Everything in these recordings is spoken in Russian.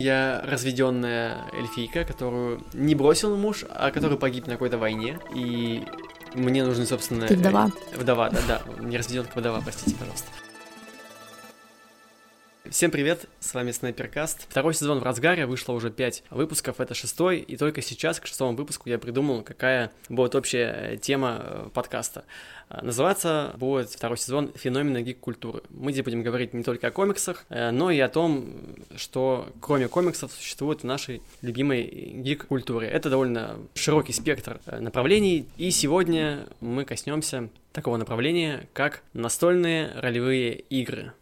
Я разведенная эльфийка, которую не бросил муж, а который погиб на какой-то войне. И мне нужны, собственно... Ты вдова. э, Вдова, да-да. Не разведенка, вдова, простите, пожалуйста. Всем привет, с вами Снайперкаст. Второй сезон в разгаре, вышло уже 5 выпусков, это шестой, и только сейчас, к шестому выпуску, я придумал, какая будет общая э, тема э, подкаста. А, Называться будет второй сезон «Феномены гик-культуры». Мы здесь будем говорить не только о комиксах, э, но и о том, что кроме комиксов существует в нашей любимой гик-культуре. Это довольно широкий спектр э, направлений, и сегодня мы коснемся такого направления, как настольные ролевые игры.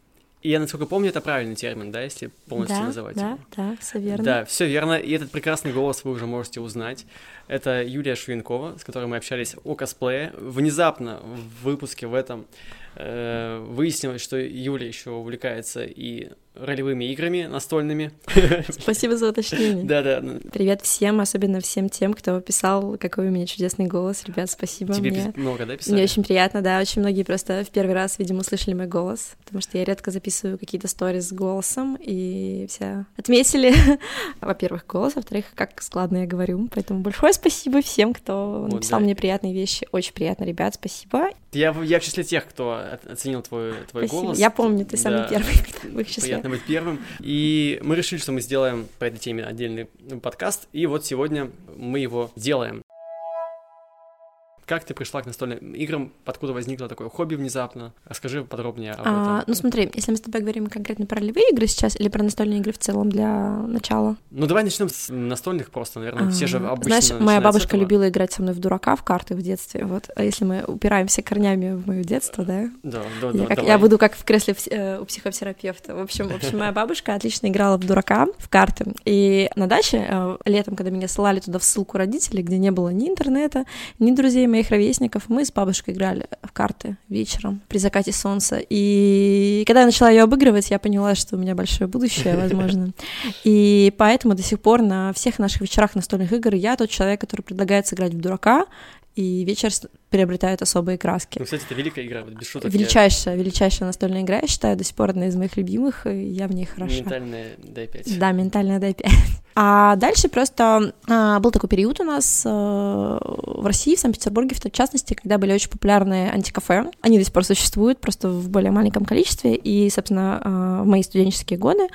И я, насколько помню, это правильный термин, да, если полностью да, называть да, его. да, все верно. Да, все верно. И этот прекрасный голос вы уже можете узнать. Это Юлия Шуенкова, с которой мы общались о косплее. Внезапно в выпуске в этом выяснилось, что Юля еще увлекается и ролевыми играми настольными. Спасибо за уточнение. Да-да. Привет всем, особенно всем тем, кто писал, какой у меня чудесный голос. Ребят, спасибо. Тебе мне... много, да, писали? Мне очень приятно, да. Очень многие просто в первый раз, видимо, услышали мой голос, потому что я редко записываю какие-то сториз с голосом, и все отметили, во-первых, голос, во-вторых, как складно я говорю. Поэтому большое спасибо всем, кто Вот, написал да. мне приятные вещи. Очень приятно, ребят, спасибо. Я, я в числе тех, кто оценил твой, твой спасибо. голос. Я помню, ты самый Да. первый в их числе. Приятно быть первым. И мы решили, что мы сделаем по этой теме отдельный подкаст. И вот сегодня мы его делаем. Как ты пришла к настольным играм? Откуда возникло такое хобби внезапно? Расскажи подробнее об А, этом. ну смотри, если мы с тобой говорим конкретно про ролевые игры сейчас или про настольные игры в целом для начала. Ну, давай начнем с настольных просто, наверное. Все же А, обычно Знаешь, моя бабушка любила играть со мной в дурака в карты в детстве. Вот, а если мы упираемся корнями в мое детство, да? Да, да, Я, да, как, я буду как в кресле э, у психотерапевта. В общем, в общем, моя бабушка отлично играла в дурака, в карты. И на даче э, летом, когда меня ссылали туда в ссылку родителей, где не было ни интернета, ни друзей моих ровесников, мы с бабушкой играли в карты вечером при закате солнца. И когда я начала ее обыгрывать, я поняла, что у меня большое будущее, возможно. И поэтому до сих пор на всех наших вечерах настольных игр я тот человек, который предлагает сыграть в дурака, и вечер приобретает особые краски. Ну, кстати, это великая игра, вот без шуток. я- Величайшая, величайшая настольная игра, я считаю, до сих пор одна из моих любимых, и я в ней хороша. Ментальная D5. Да, ментальная D5. А дальше просто а, был такой период у нас э, в России, в Санкт-Петербурге, в частности, когда были очень популярные антикафе. Они до сих пор существуют, просто в более маленьком количестве. И, собственно, а, в мои студенческие годы,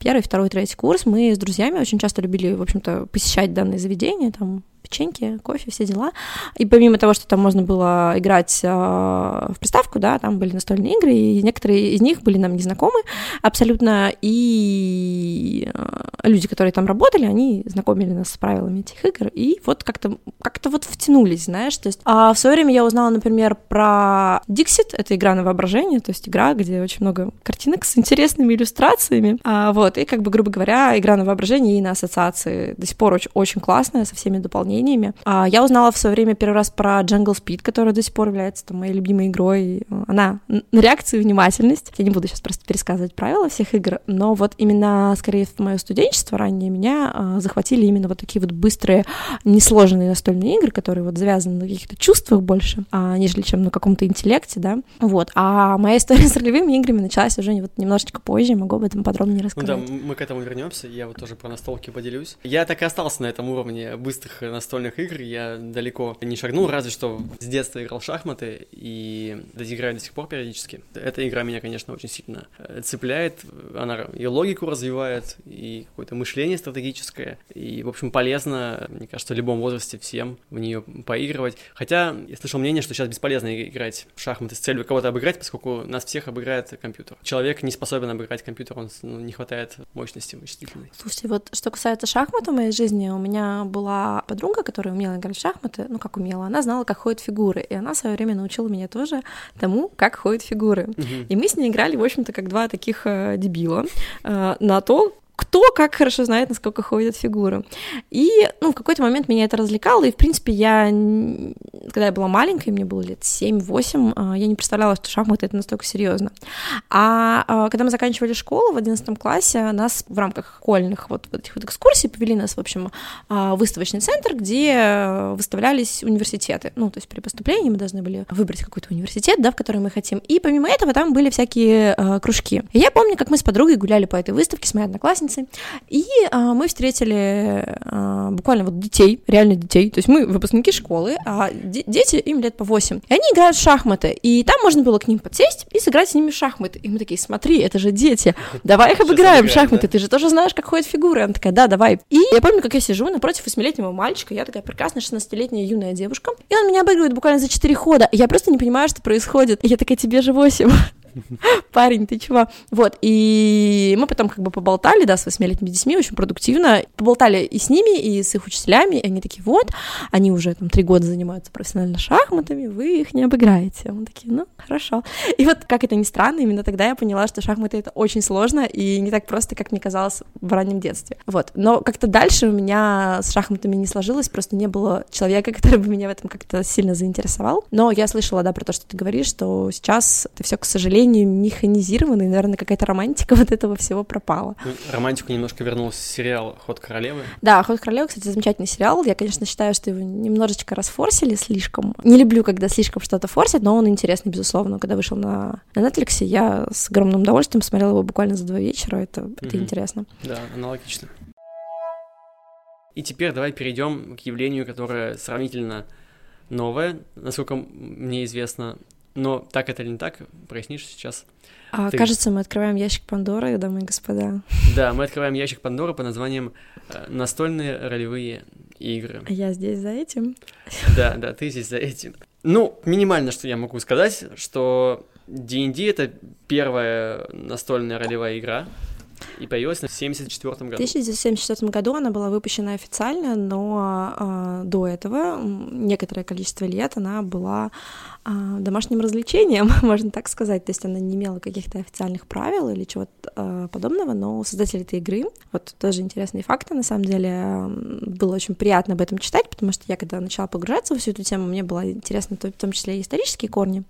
первый, второй, третий курс, мы с друзьями очень часто любили, в общем-то, посещать данные заведения, там, печеньки, кофе, все дела. И помимо того, что там можно было играть э, в приставку, да, там были настольные игры, и некоторые из них были нам незнакомы абсолютно, и э, люди, которые там работали, они знакомили нас с правилами этих игр, и вот как-то как вот втянулись, знаешь, то есть а в свое время я узнала, например, про Dixit, это игра на воображение, то есть игра, где очень много картинок с интересными иллюстрациями, а, вот, и как бы, грубо говоря, игра на воображение и на ассоциации до сих пор очень, очень классная, со всеми дополнениями. А, я узнала в свое время первый раз про Jungle Speed, которая до сих пор является там, моей любимой игрой. Она на реакцию и внимательность. Я не буду сейчас просто пересказывать правила всех игр, но вот именно, скорее, в мое студенчество раннее меня а, захватили именно вот такие вот быстрые, несложные настольные игры, которые вот завязаны на каких-то чувствах больше, а, нежели чем на каком-то интеллекте, да. Вот. А моя история с ролевыми играми началась уже вот немножечко позже, могу об этом подробнее Ну да, рассказать. мы к этому вернемся. Я вот тоже про настолки поделюсь. Я так и остался на этом уровне быстрых настольных игр. Я далеко не шагнул, разве что с детства играл в шахматы и играю до сих пор периодически. Эта игра меня, конечно, очень сильно э, цепляет. Она и логику развивает, и какое-то мышление стратегическое. И, в общем, полезно, мне кажется, в любом возрасте всем в нее поигрывать. Хотя я слышал мнение, что сейчас бесполезно играть в шахматы с целью кого-то обыграть, поскольку нас всех обыграет компьютер. Человек не способен обыграть компьютер, он ну, не хватает мощности вычислительной. Слушайте, вот что касается шахмат в моей жизни, у меня была подруга, которая умела играть в шахматы, ну как умела, она знала, как ходят фигуры, и она в свое время научила меня тоже тому, как ходят фигуры. Мгм. И мы с ней играли, в общем-то, как два таких э, дебила э, на то, кто как хорошо знает, насколько ходят фигуры. И, ну, в какой-то момент меня это развлекало, и, в принципе, я, когда я была маленькой, мне было лет 7-8, а, я не представляла, что шахматы — это настолько серьезно. А а, когда мы заканчивали школу в 11 классе, нас в рамках школьных вот, вот этих вот экскурсий повели нас, в общем, а, в выставочный центр, где выставлялись университеты. Ну, то есть при поступлении мы должны были выбрать какой-то университет, да, в который мы хотим. И помимо этого там были всякие кружки. И я помню, как мы с подругой гуляли по этой выставке с моей одноклассницей, классе, и а, мы встретили а, буквально вот детей, реально детей, то есть мы выпускники школы, а де- дети, им лет по 8, и они играют в шахматы, и там можно было к ним подсесть и сыграть с ними в шахматы, и мы такие, смотри, это же дети, давай их обыграем шахматы, ты же тоже знаешь, как ходят фигуры, она такая, да, давай. И я помню, как я сижу напротив восьмилетнего мальчика, я такая прекрасная 16-летняя юная девушка, и он меня обыгрывает буквально за 4 хода, я просто не понимаю, что происходит, и я такая, тебе же 8. Парень, ты чего? Вот, и мы потом как бы поболтали, да, с восьмилетними детьми, очень продуктивно, поболтали и с ними, и с их учителями, и они такие, вот, они уже там три года занимаются профессионально шахматами, вы их не обыграете. Мы такие, ну, хорошо. И вот, как это ни странно, именно тогда я поняла, что шахматы — это очень сложно и не так просто, как мне казалось в раннем детстве. Вот, но как-то дальше у меня с шахматами не сложилось, просто не было человека, который бы меня в этом как-то сильно заинтересовал. Но я слышала, да, про то, что ты говоришь, что сейчас это все, к сожалению, механизировано, и, наверное, какая-то романтика вот этого всего пропала. Ну, романтику немножко вернул сериал «Ход королевы». Да, «Ход королевы», кстати, замечательный сериал. Я, конечно, считаю, что его немножечко расфорсили слишком. Не люблю, когда слишком что-то форсят, но он интересный, безусловно. Когда вышел на, на Netflix, я с огромным удовольствием смотрела его буквально за два вечера. Это, это Мгм. интересно. Да, аналогично. И теперь давай перейдем к явлению, которое сравнительно новое, насколько мне известно. Но так это или не так, прояснишь сейчас. А, Ты- кажется, мы открываем ящик Пандоры, дамы и господа. Да, мы открываем ящик Пандоры под названием э, «Настольные ролевые игры». А я здесь за этим. Да, да, ты здесь за этим. Ну, минимально, что я могу сказать, что D&D — это первая настольная ролевая игра, и появилась в 1974 В году. 1974 году она была выпущена официально, но а, до этого некоторое количество лет она была домашним развлечением, можно так сказать. То есть она не имела каких-то официальных правил или чего-то а, подобного, но создатели этой игры, вот тоже интересные факты, на самом деле, было очень приятно об этом читать, потому что я, когда начала погружаться во всю эту тему, мне было интересно в том числе и исторические корни.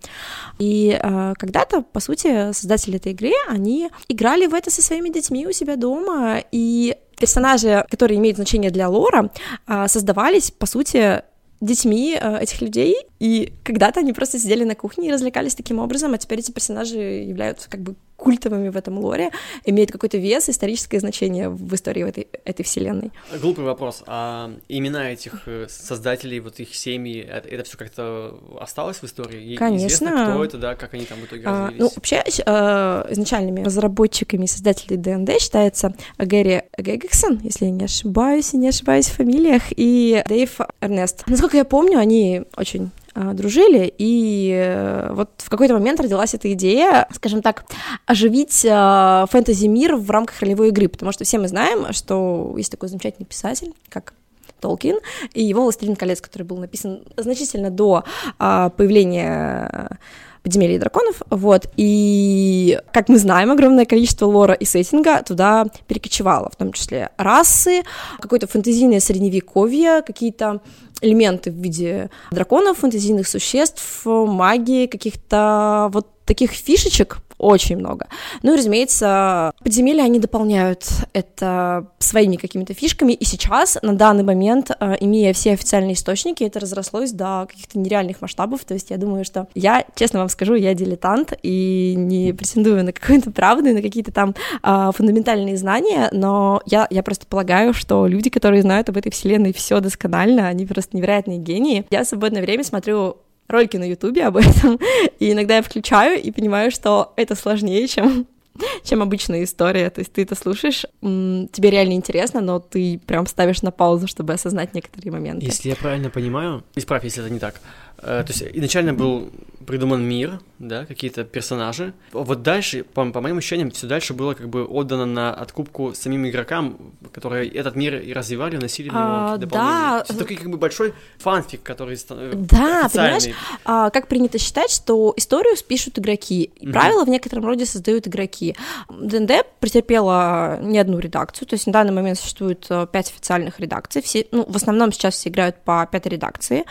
И а, когда-то, по сути, создатели этой игры, они играли в это со своими детьми у себя дома, и персонажи, которые имеют значение для лора, а, создавались, по сути, детьми а, этих людей, и когда-то они просто сидели на кухне и развлекались таким образом, а теперь эти персонажи являются как бы культовыми в этом лоре, имеют какой-то вес, историческое значение в истории этой, этой вселенной. Глупый вопрос. А имена этих э, создателей, вот их семьи, э, это, все как-то осталось в истории? И Конечно. Известно, кто это, да, как они там в итоге А, развились? ну, вообще, э, изначальными разработчиками и создателей ДНД считается Гэри Гэггексон, если я не ошибаюсь, и не ошибаюсь в фамилиях, и Дэйв Эрнест. Насколько я помню, они очень а, дружили, и э, вот в какой-то момент родилась эта идея, скажем так, оживить э, фэнтези-мир в рамках ролевой игры, потому что все мы знаем, что есть такой замечательный писатель, как Толкин, и его «Властелин колец», который был написан значительно до а, появления подземелья драконов, вот, и, как мы знаем, огромное количество лора и сеттинга туда перекочевало, в том числе расы, какое-то фэнтезийное средневековье, какие-то элементы в виде драконов, фэнтезийных существ, магии, каких-то вот таких фишечек очень много. Ну и, разумеется, подземелья, они дополняют это своими какими-то фишками, и сейчас, на данный момент, э, имея все официальные источники, это разрослось до каких-то нереальных масштабов, то есть я думаю, что я, честно вам скажу, я дилетант и не претендую на какую-то правду и на какие-то там а, фундаментальные знания, но я, я просто полагаю, что люди, которые знают об этой вселенной все досконально, они просто невероятные гении. Я в свободное время смотрю ролики на Ютубе об этом, и иногда я включаю и понимаю, что это сложнее, чем чем обычная история. То есть ты это слушаешь, тебе реально интересно, но ты прям ставишь на паузу, чтобы осознать некоторые моменты. Если я правильно понимаю, исправь, если это не так. Э, То есть изначально был придуман мир, да, какие-то персонажи. Вот дальше, по, по моим ощущениям, все дальше было как бы отдано на откупку самим игрокам, которые этот мир и развивали, вносили в него А, да. Это такой как бы большой фанфик, который э, Да, понимаешь, а, как принято считать, что историю пишут игроки, и Мгм. правила в некотором роде создают игроки. ДНД претерпела не одну редакцию, то есть на данный момент существует э, пять официальных редакций, все, ну, в основном сейчас все играют по пятой редакции,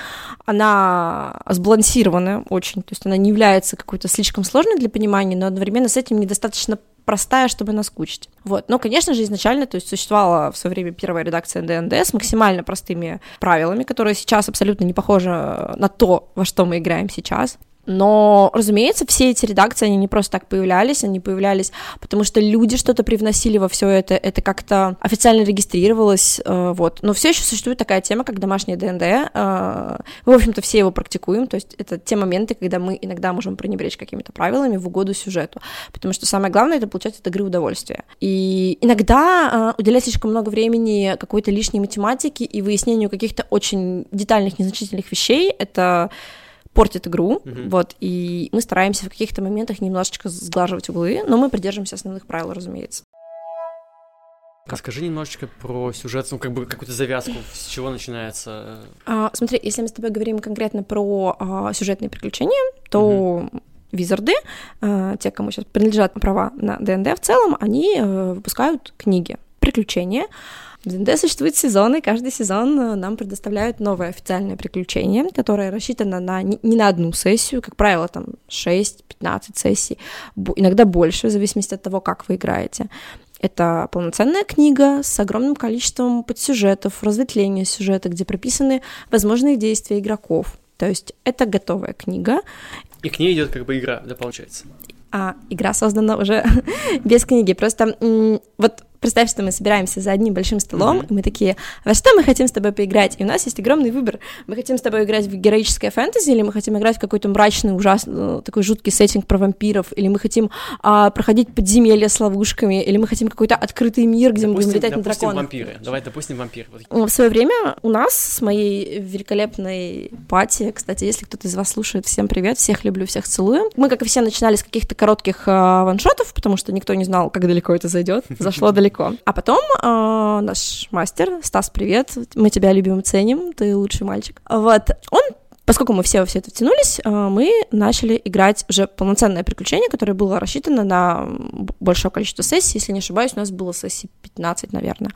она сбалансированная очень, то есть она не является какой-то слишком сложной для понимания, но одновременно с этим недостаточно простая, чтобы наскучить. Вот. Но, конечно же, изначально, то есть существовала в свое время первая редакция ДНД с максимально простыми правилами, которые сейчас абсолютно не похожи на то, во что мы играем сейчас. Но, разумеется, все эти редакции, они не просто так появлялись, они появлялись, потому что люди что-то привносили во все это, это как-то официально регистрировалось, э, вот. Но все еще существует такая тема, как домашняя ДНД. Э, мы, в общем-то, все его практикуем, то есть это те моменты, когда мы иногда можем пренебречь какими-то правилами в угоду сюжету, потому что самое главное это получать от игры удовольствие. И иногда э, уделять слишком много времени какой-то лишней математике и выяснению каких-то очень детальных, незначительных вещей, это портит игру, mm-hmm. вот, и мы стараемся в каких-то моментах немножечко сглаживать углы, но мы придерживаемся основных правил, разумеется. Расскажи немножечко про сюжет, ну, как бы какую-то завязку, с чего начинается. А, смотри, если мы с тобой говорим конкретно про а, сюжетные приключения, то mm-hmm. Визарды, а, те, кому сейчас принадлежат права на ДНД в целом, они а, выпускают книги, приключения, в ДНД существуют сезоны, каждый сезон э, нам предоставляют новое официальное приключение, которое рассчитано на не, не на одну сессию, как правило, там 6-15 сессий, иногда больше, в зависимости от того, как вы играете. Это полноценная книга с огромным количеством подсюжетов, разветвления сюжета, где прописаны возможные действия игроков. То есть это готовая книга. И к ней идет как бы игра, да, получается? А игра создана уже без книги. Просто вот представь, что мы собираемся за одним большим столом, mm-hmm. и мы такие, во что мы хотим с тобой поиграть? И у нас есть огромный выбор. Мы хотим с тобой играть в героическое фэнтези, или мы хотим играть в какой-то мрачный, ужасный, ну, такой жуткий сеттинг про вампиров, или мы хотим а, проходить подземелья с ловушками, или мы хотим какой-то открытый мир, где допустим, мы будем летать допустим, на драконах. вампиры. Давай, допустим, вампиры. В свое время у нас с моей великолепной пати, кстати, если кто-то из вас слушает, всем привет, всех люблю, всех целую. Мы, как и все, начинали с каких-то коротких а, ваншотов, потому что никто не знал, как далеко это зайдет. Зашло далеко. А потом э, наш мастер, Стас, привет, мы тебя любим ценим, ты лучший мальчик. Вот, он Поскольку мы все во все это втянулись, э, мы начали играть уже полноценное приключение, которое было рассчитано на большое количество сессий. Если не ошибаюсь, у нас было сессий 15, наверное.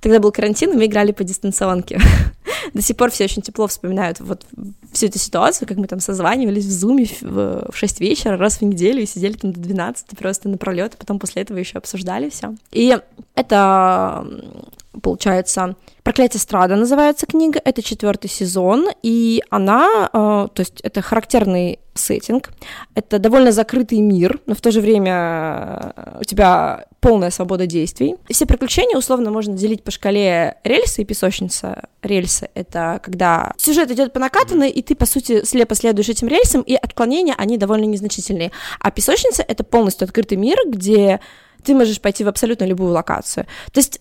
Тогда был карантин, и мы играли по дистанционке. До сих пор все очень тепло вспоминают вот всю эту ситуацию, как мы там созванивались в зуме в 6 вечера раз в неделю и сидели там до 12 просто напролет, а потом после этого еще обсуждали все. И это получается, «Проклятие Страда» называется книга, это четвертый сезон, и она, э, то есть это характерный сеттинг, это довольно закрытый мир, но в то же время э, у тебя полная свобода действий. И все приключения условно можно делить по шкале рельсы и песочница. Рельсы — это когда сюжет идет по накатанной, и ты, по сути, слепо следуешь этим рельсам, и отклонения, они довольно незначительные. А песочница — это полностью открытый мир, где ты можешь пойти в абсолютно любую локацию. То есть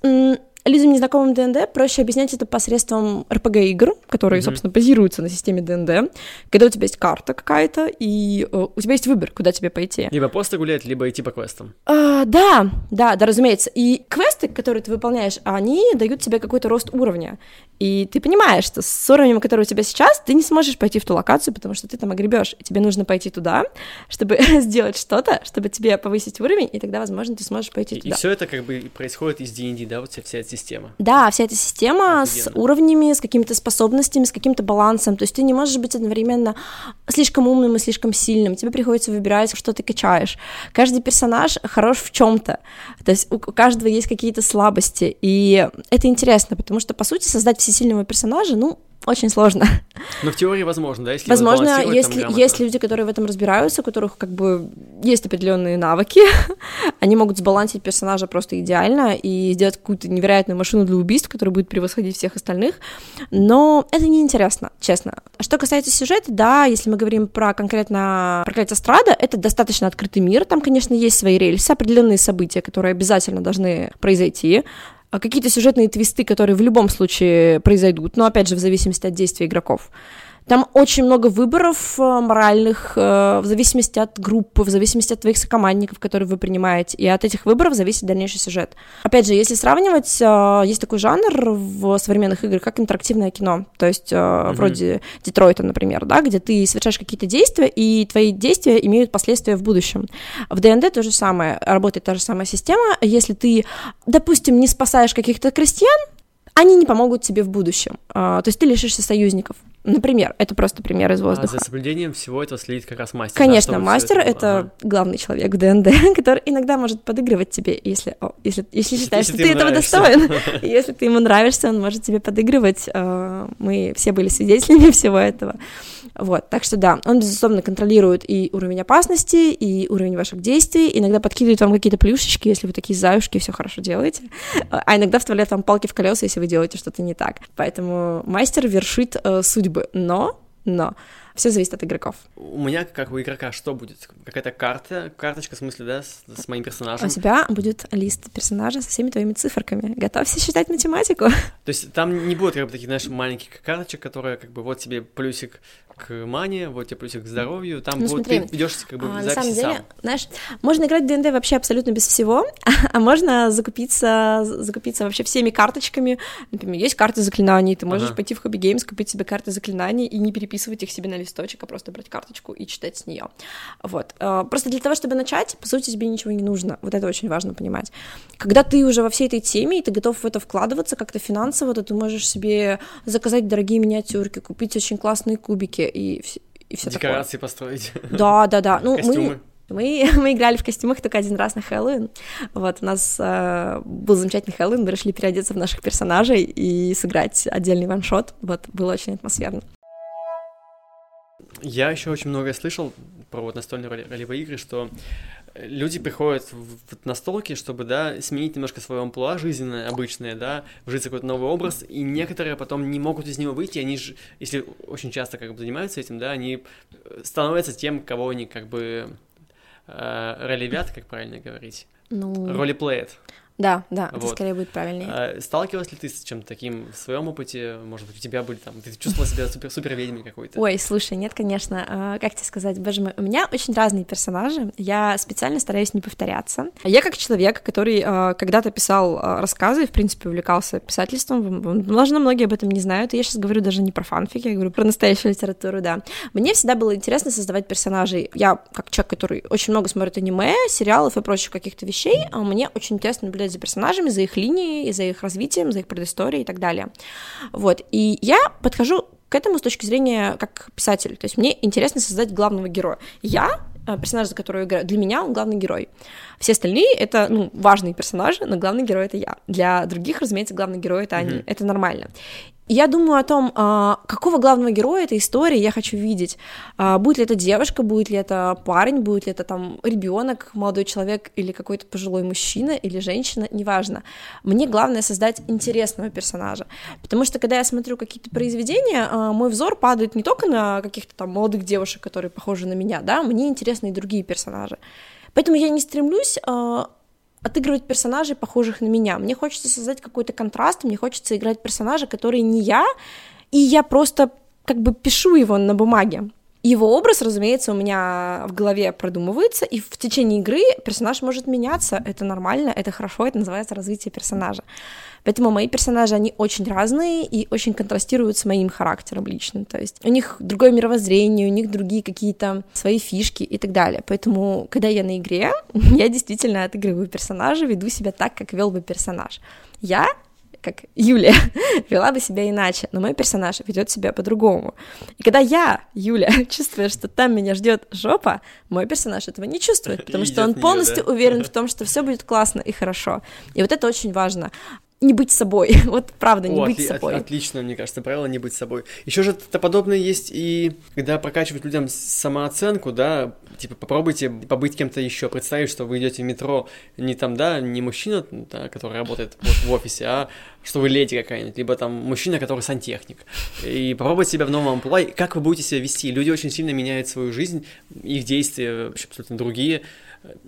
людям, незнакомым ДНД, проще объяснять это посредством RPG-игр, которые, mm-hmm. собственно, базируются на системе ДНД, когда у тебя есть карта какая-то, и э, у тебя есть выбор, куда тебе пойти. Либо просто гулять, либо идти по квестам. А, да, да, да, разумеется. И квесты, которые ты выполняешь, они дают тебе какой-то рост уровня. И ты понимаешь, что с уровнем, который у тебя сейчас, ты не сможешь пойти в ту локацию, потому что ты там огребешь, и тебе нужно пойти туда, чтобы сделать что-то, чтобы тебе повысить уровень, и тогда, возможно, ты сможешь пойти и, туда. И все это как бы происходит из D&D, да, вот вся, вся эта система? Да, вся эта система Офигенно. с уровнями, с какими-то способностями, с каким-то балансом, то есть ты не можешь быть одновременно слишком умным и слишком сильным, тебе приходится выбирать, что ты качаешь. Каждый персонаж хорош в чем то то есть у каждого есть какие-то слабости, и это интересно, потому что, по сути, создать всесильного персонажа, ну, очень сложно. Но в теории возможно, да, если Возможно, если есть люди, которые в этом разбираются, у которых как бы есть определенные навыки, они могут сбалансить персонажа просто идеально и сделать какую-то невероятную машину для убийств, которая будет превосходить всех остальных. Но это неинтересно, честно. Что касается сюжета, да, если мы говорим про конкретно проклятие Страда, это достаточно открытый мир. Там, конечно, есть свои рельсы, определенные события, которые обязательно должны произойти. А какие-то сюжетные твисты, которые в любом случае произойдут, но опять же в зависимости от действия игроков. Там очень много выборов э, моральных, э, в зависимости от группы, в зависимости от твоих сокомандников, которые вы принимаете, и от этих выборов зависит дальнейший сюжет. Опять же, если сравнивать, э, есть такой жанр в современных играх, как интерактивное кино, то есть mm-hmm. вроде Детройта, например, да, где ты совершаешь какие-то действия, и твои действия имеют последствия в будущем. В ДНД то же самое, работает та же самая система. Если ты, допустим, не спасаешь каких-то крестьян, они не помогут тебе в будущем. А, то есть ты лишишься союзников. Например, это просто пример из воздуха. А за соблюдением всего этого следит как раз мастер. Конечно, да, мастер это, это ага. главный человек в ДНД, который иногда может подыгрывать тебе, если, о, если, если считаешь, если что ты, ты этого достоин. Если ты ему нравишься, он может тебе подыгрывать. А, мы все были свидетелями всего этого. Вот, так что да, он, безусловно, контролирует и уровень опасности, и уровень ваших действий, иногда подкидывает вам какие-то плюшечки, если вы такие заюшки, все хорошо делаете, а иногда вставляет вам палки в колеса, если вы делаете что-то не так. Поэтому мастер вершит э, судьбы, но, но все зависит от игроков. У меня, как у игрока, что будет? Какая-то карта, карточка, в смысле, да, с, с моим персонажем? У тебя будет лист персонажа со всеми твоими циферками. Готовься считать математику. То есть там не будет, как бы, таких, знаешь, маленьких карточек, которые, как бы, вот тебе плюсик к мане, вот тебе плюсик к здоровью, там ну, вот смотри, ты ведешь как бы а, на самом деле, сам. знаешь, можно играть в ДНД вообще абсолютно без всего, а можно закупиться, закупиться вообще всеми карточками. Например, есть карты заклинаний, ты можешь ага. пойти в Hobby Games, купить себе карты заклинаний и не переписывать их себе на листочек, а просто брать карточку и читать с нее. Вот. А, просто для того, чтобы начать, по сути, тебе ничего не нужно. Вот это очень важно понимать. Когда ты уже во всей этой теме, и ты готов в это вкладываться как-то финансово, то ты можешь себе заказать дорогие миниатюрки, купить очень классные кубики, и, и все Декорации такое. построить. Да, да, да. Ну, мы, мы, мы играли в костюмах только один раз на Хэллоуин. Вот, у нас э, был замечательный Хэллоуин, мы решили переодеться в наших персонажей и сыграть отдельный ваншот. Вот, было очень атмосферно. Я еще очень многое слышал про вот настольные ролевые игры, что люди приходят в настолки, чтобы, да, сменить немножко свое амплуа жизненное, обычное, да, вжиться в какой-то новый образ, и некоторые потом не могут из него выйти, они же, если очень часто как бы занимаются этим, да, они э, становятся тем, кого они как бы э, ролевят, как правильно говорить, ну... ролеплеят. Да, да, вот. это скорее будет правильнее. А, сталкивалась ли ты с чем-то таким в своем опыте? Может быть, у тебя были там, ты чувствовала себя супер супер ведьмой какой-то? Ой, слушай, нет, конечно. А, как тебе сказать, боже мой, у меня очень разные персонажи. Я специально стараюсь не повторяться. Я как человек, который а, когда-то писал а, рассказы, в принципе, увлекался писательством. Возможно, многие об этом не знают. И я сейчас говорю даже не про фанфики, я говорю про настоящую литературу, да. Мне всегда было интересно создавать персонажей. Я как человек, который очень много смотрит аниме, сериалов и прочих каких-то вещей, а мне очень интересно наблюдать наблюдать за персонажами, за их линией, за их развитием, за их предысторией и так далее. Вот, и я подхожу к этому с точки зрения как писатель. То есть мне интересно создать главного героя. Я э, персонаж, за которого я играю, для меня он главный герой. Все остальные — это, ну, важные персонажи, но главный герой — это я. Для других, разумеется, главный герой — это они. Mm-hmm. Это нормально я думаю о том, а, какого главного героя этой истории я хочу видеть. А, будет ли это девушка, будет ли это парень, будет ли это там ребенок, молодой человек или какой-то пожилой мужчина или женщина, неважно. Мне главное создать интересного персонажа. Потому что когда я смотрю какие-то произведения, а, мой взор падает не только на каких-то там молодых девушек, которые похожи на меня, да, мне интересны и другие персонажи. Поэтому я не стремлюсь отыгрывать персонажей, похожих на меня. Мне хочется создать какой-то контраст, мне хочется играть персонажа, который не я, и я просто как бы пишу его на бумаге. Его образ, разумеется, у меня в голове продумывается, и в течение игры персонаж может меняться. Это нормально, это хорошо, это называется развитие персонажа. Поэтому мои персонажи, они очень разные и очень контрастируют с моим характером личным. То есть у них другое мировоззрение, у них другие какие-то свои фишки и так далее. Поэтому, когда я на игре, я действительно отыгрываю персонажа, веду себя так, как вел бы персонаж. Я как Юля, вела бы себя иначе, но мой персонаж ведет себя по-другому. И когда я, Юля, чувствую, что там меня ждет жопа, мой персонаж этого не чувствует, потому что он полностью уверен в том, что все будет классно и хорошо. И вот это очень важно не быть собой. Вот правда, не О, быть отли- собой. От- отлично, мне кажется, правило не быть собой. Еще же это подобное есть и когда прокачивать людям самооценку, да, типа попробуйте побыть кем-то еще, представить, что вы идете в метро, не там, да, не мужчина, да, который работает вот в офисе, а что вы леди какая-нибудь, либо там мужчина, который сантехник. И попробуйте себя в новом амплуа, как вы будете себя вести. Люди очень сильно меняют свою жизнь, их действия вообще абсолютно другие.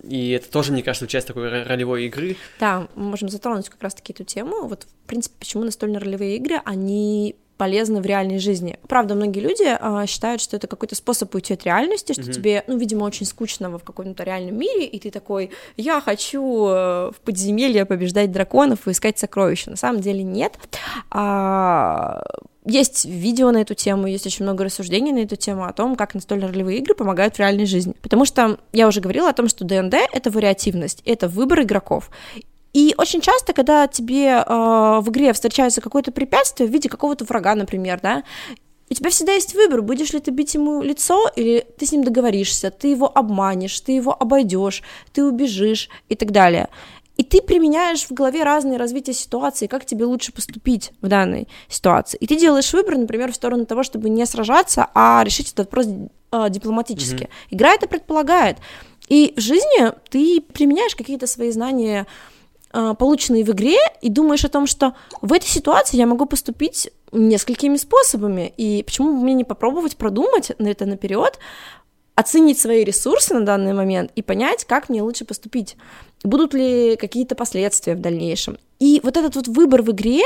И это тоже, мне кажется, часть такой ролевой игры. Да, мы можем затронуть как раз-таки эту тему. Вот, в принципе, почему настольные ролевые игры, они полезны в реальной жизни. Правда, многие люди а, считают, что это какой-то способ уйти от реальности, что mm-hmm. тебе, ну, видимо, очень скучно в каком-то реальном мире, и ты такой, я хочу э, в подземелье побеждать драконов и искать сокровища. На самом деле нет. А, есть видео на эту тему, есть очень много рассуждений на эту тему о том, как настольно-ролевые игры помогают в реальной жизни. Потому что я уже говорила о том, что ДНД — это вариативность, это выбор игроков. И очень часто, когда тебе э, в игре встречается какое-то препятствие в виде какого-то врага, например, да, у тебя всегда есть выбор, будешь ли ты бить ему лицо, или ты с ним договоришься, ты его обманешь, ты его обойдешь, ты убежишь и так далее. И ты применяешь в голове разные развития ситуации, как тебе лучше поступить в данной ситуации. И ты делаешь выбор, например, в сторону того, чтобы не сражаться, а решить этот вопрос э, дипломатически. Mm-hmm. Игра это предполагает. И в жизни ты применяешь какие-то свои знания а, полученные в игре, и думаешь о том, что в этой ситуации я могу поступить несколькими способами, и почему бы мне не попробовать продумать на это наперед, оценить свои ресурсы на данный момент и понять, как мне лучше поступить, будут ли какие-то последствия в дальнейшем. И вот этот вот выбор в игре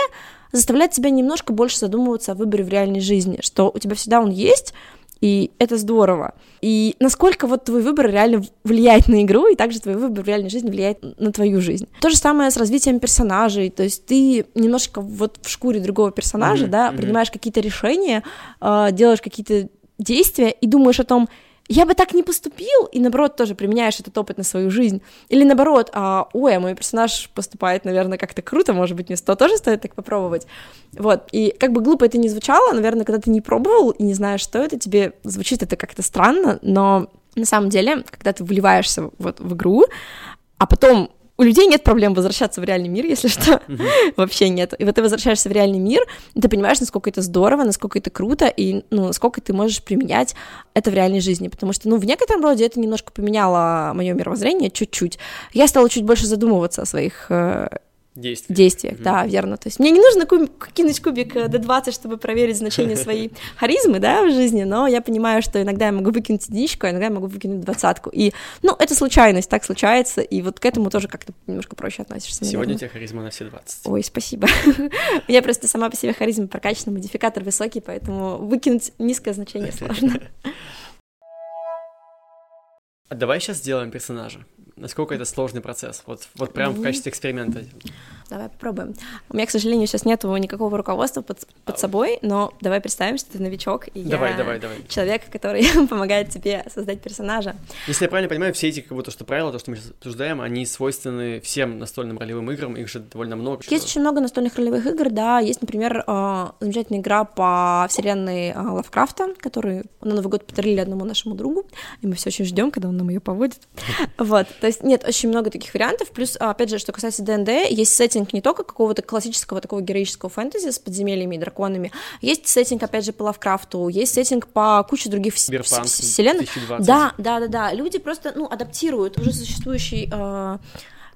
заставляет тебя немножко больше задумываться о выборе в реальной жизни, что у тебя всегда он есть, и это здорово. И насколько вот твой выбор реально влияет на игру, и также твой выбор в реальной жизни влияет на твою жизнь. То же самое с развитием персонажей, то есть ты немножко вот в шкуре другого персонажа, mm-hmm, да, mm-hmm. принимаешь какие-то решения, э, делаешь какие-то действия и думаешь о том, я бы так не поступил, и наоборот тоже применяешь этот опыт на свою жизнь. Или наоборот, а, ой, а мой персонаж поступает, наверное, как-то круто, может быть, мне сто тоже стоит так попробовать. Вот, и как бы глупо это не звучало, наверное, когда ты не пробовал и не знаешь, что это, тебе звучит это как-то странно, но на самом деле, когда ты вливаешься вот в игру, а потом у людей нет проблем возвращаться в реальный мир, если что, вообще нет. И вот ты возвращаешься в реальный мир, ты понимаешь, насколько это здорово, насколько это круто, и ну, насколько ты можешь применять это в реальной жизни, потому что, ну, в некотором роде это немножко поменяло мое мировоззрение чуть-чуть. Я стала чуть больше задумываться о своих э, действиях. действиях, mm-hmm. да, верно. То есть мне не нужно кинуть кубик D20, чтобы проверить значение своей харизмы, да, в жизни, но я понимаю, что иногда я могу выкинуть единичку, а иногда я могу выкинуть двадцатку. И, ну, это случайность, так случается, и вот к этому тоже как-то немножко проще относишься. Наверное. Сегодня у тебя харизма на все 20. Ой, спасибо. у меня просто сама по себе харизма прокачана, модификатор высокий, поэтому выкинуть низкое значение сложно. А давай сейчас сделаем персонажа насколько это сложный процесс? Вот, вот прям в качестве эксперимента. Давай попробуем. У меня, к сожалению, сейчас нет никакого руководства под, под собой, но давай представим, что ты новичок, и давай, я давай, давай. человек, который помогает тебе создать персонажа. Если я правильно понимаю, все эти как будто что правила, то, что мы сейчас обсуждаем, они свойственны всем настольным ролевым играм, их же довольно много. Есть очень много настольных ролевых игр, да, есть, например, а, замечательная игра по вселенной а, Лавкрафта, которую на Новый год подарили одному нашему другу, и мы все очень ждем, когда он нам ее поводит. Вот, то есть нет, очень много таких вариантов, плюс, опять же, что касается ДНД, есть сеттинг сеттинг не только какого-то классического такого героического фэнтези с подземельями и драконами, есть сеттинг, опять же, по Лавкрафту, есть сеттинг по куче других Cyberpunk вселенных. 2020. Да, да, да, да. Люди просто, ну, адаптируют уже существующий э,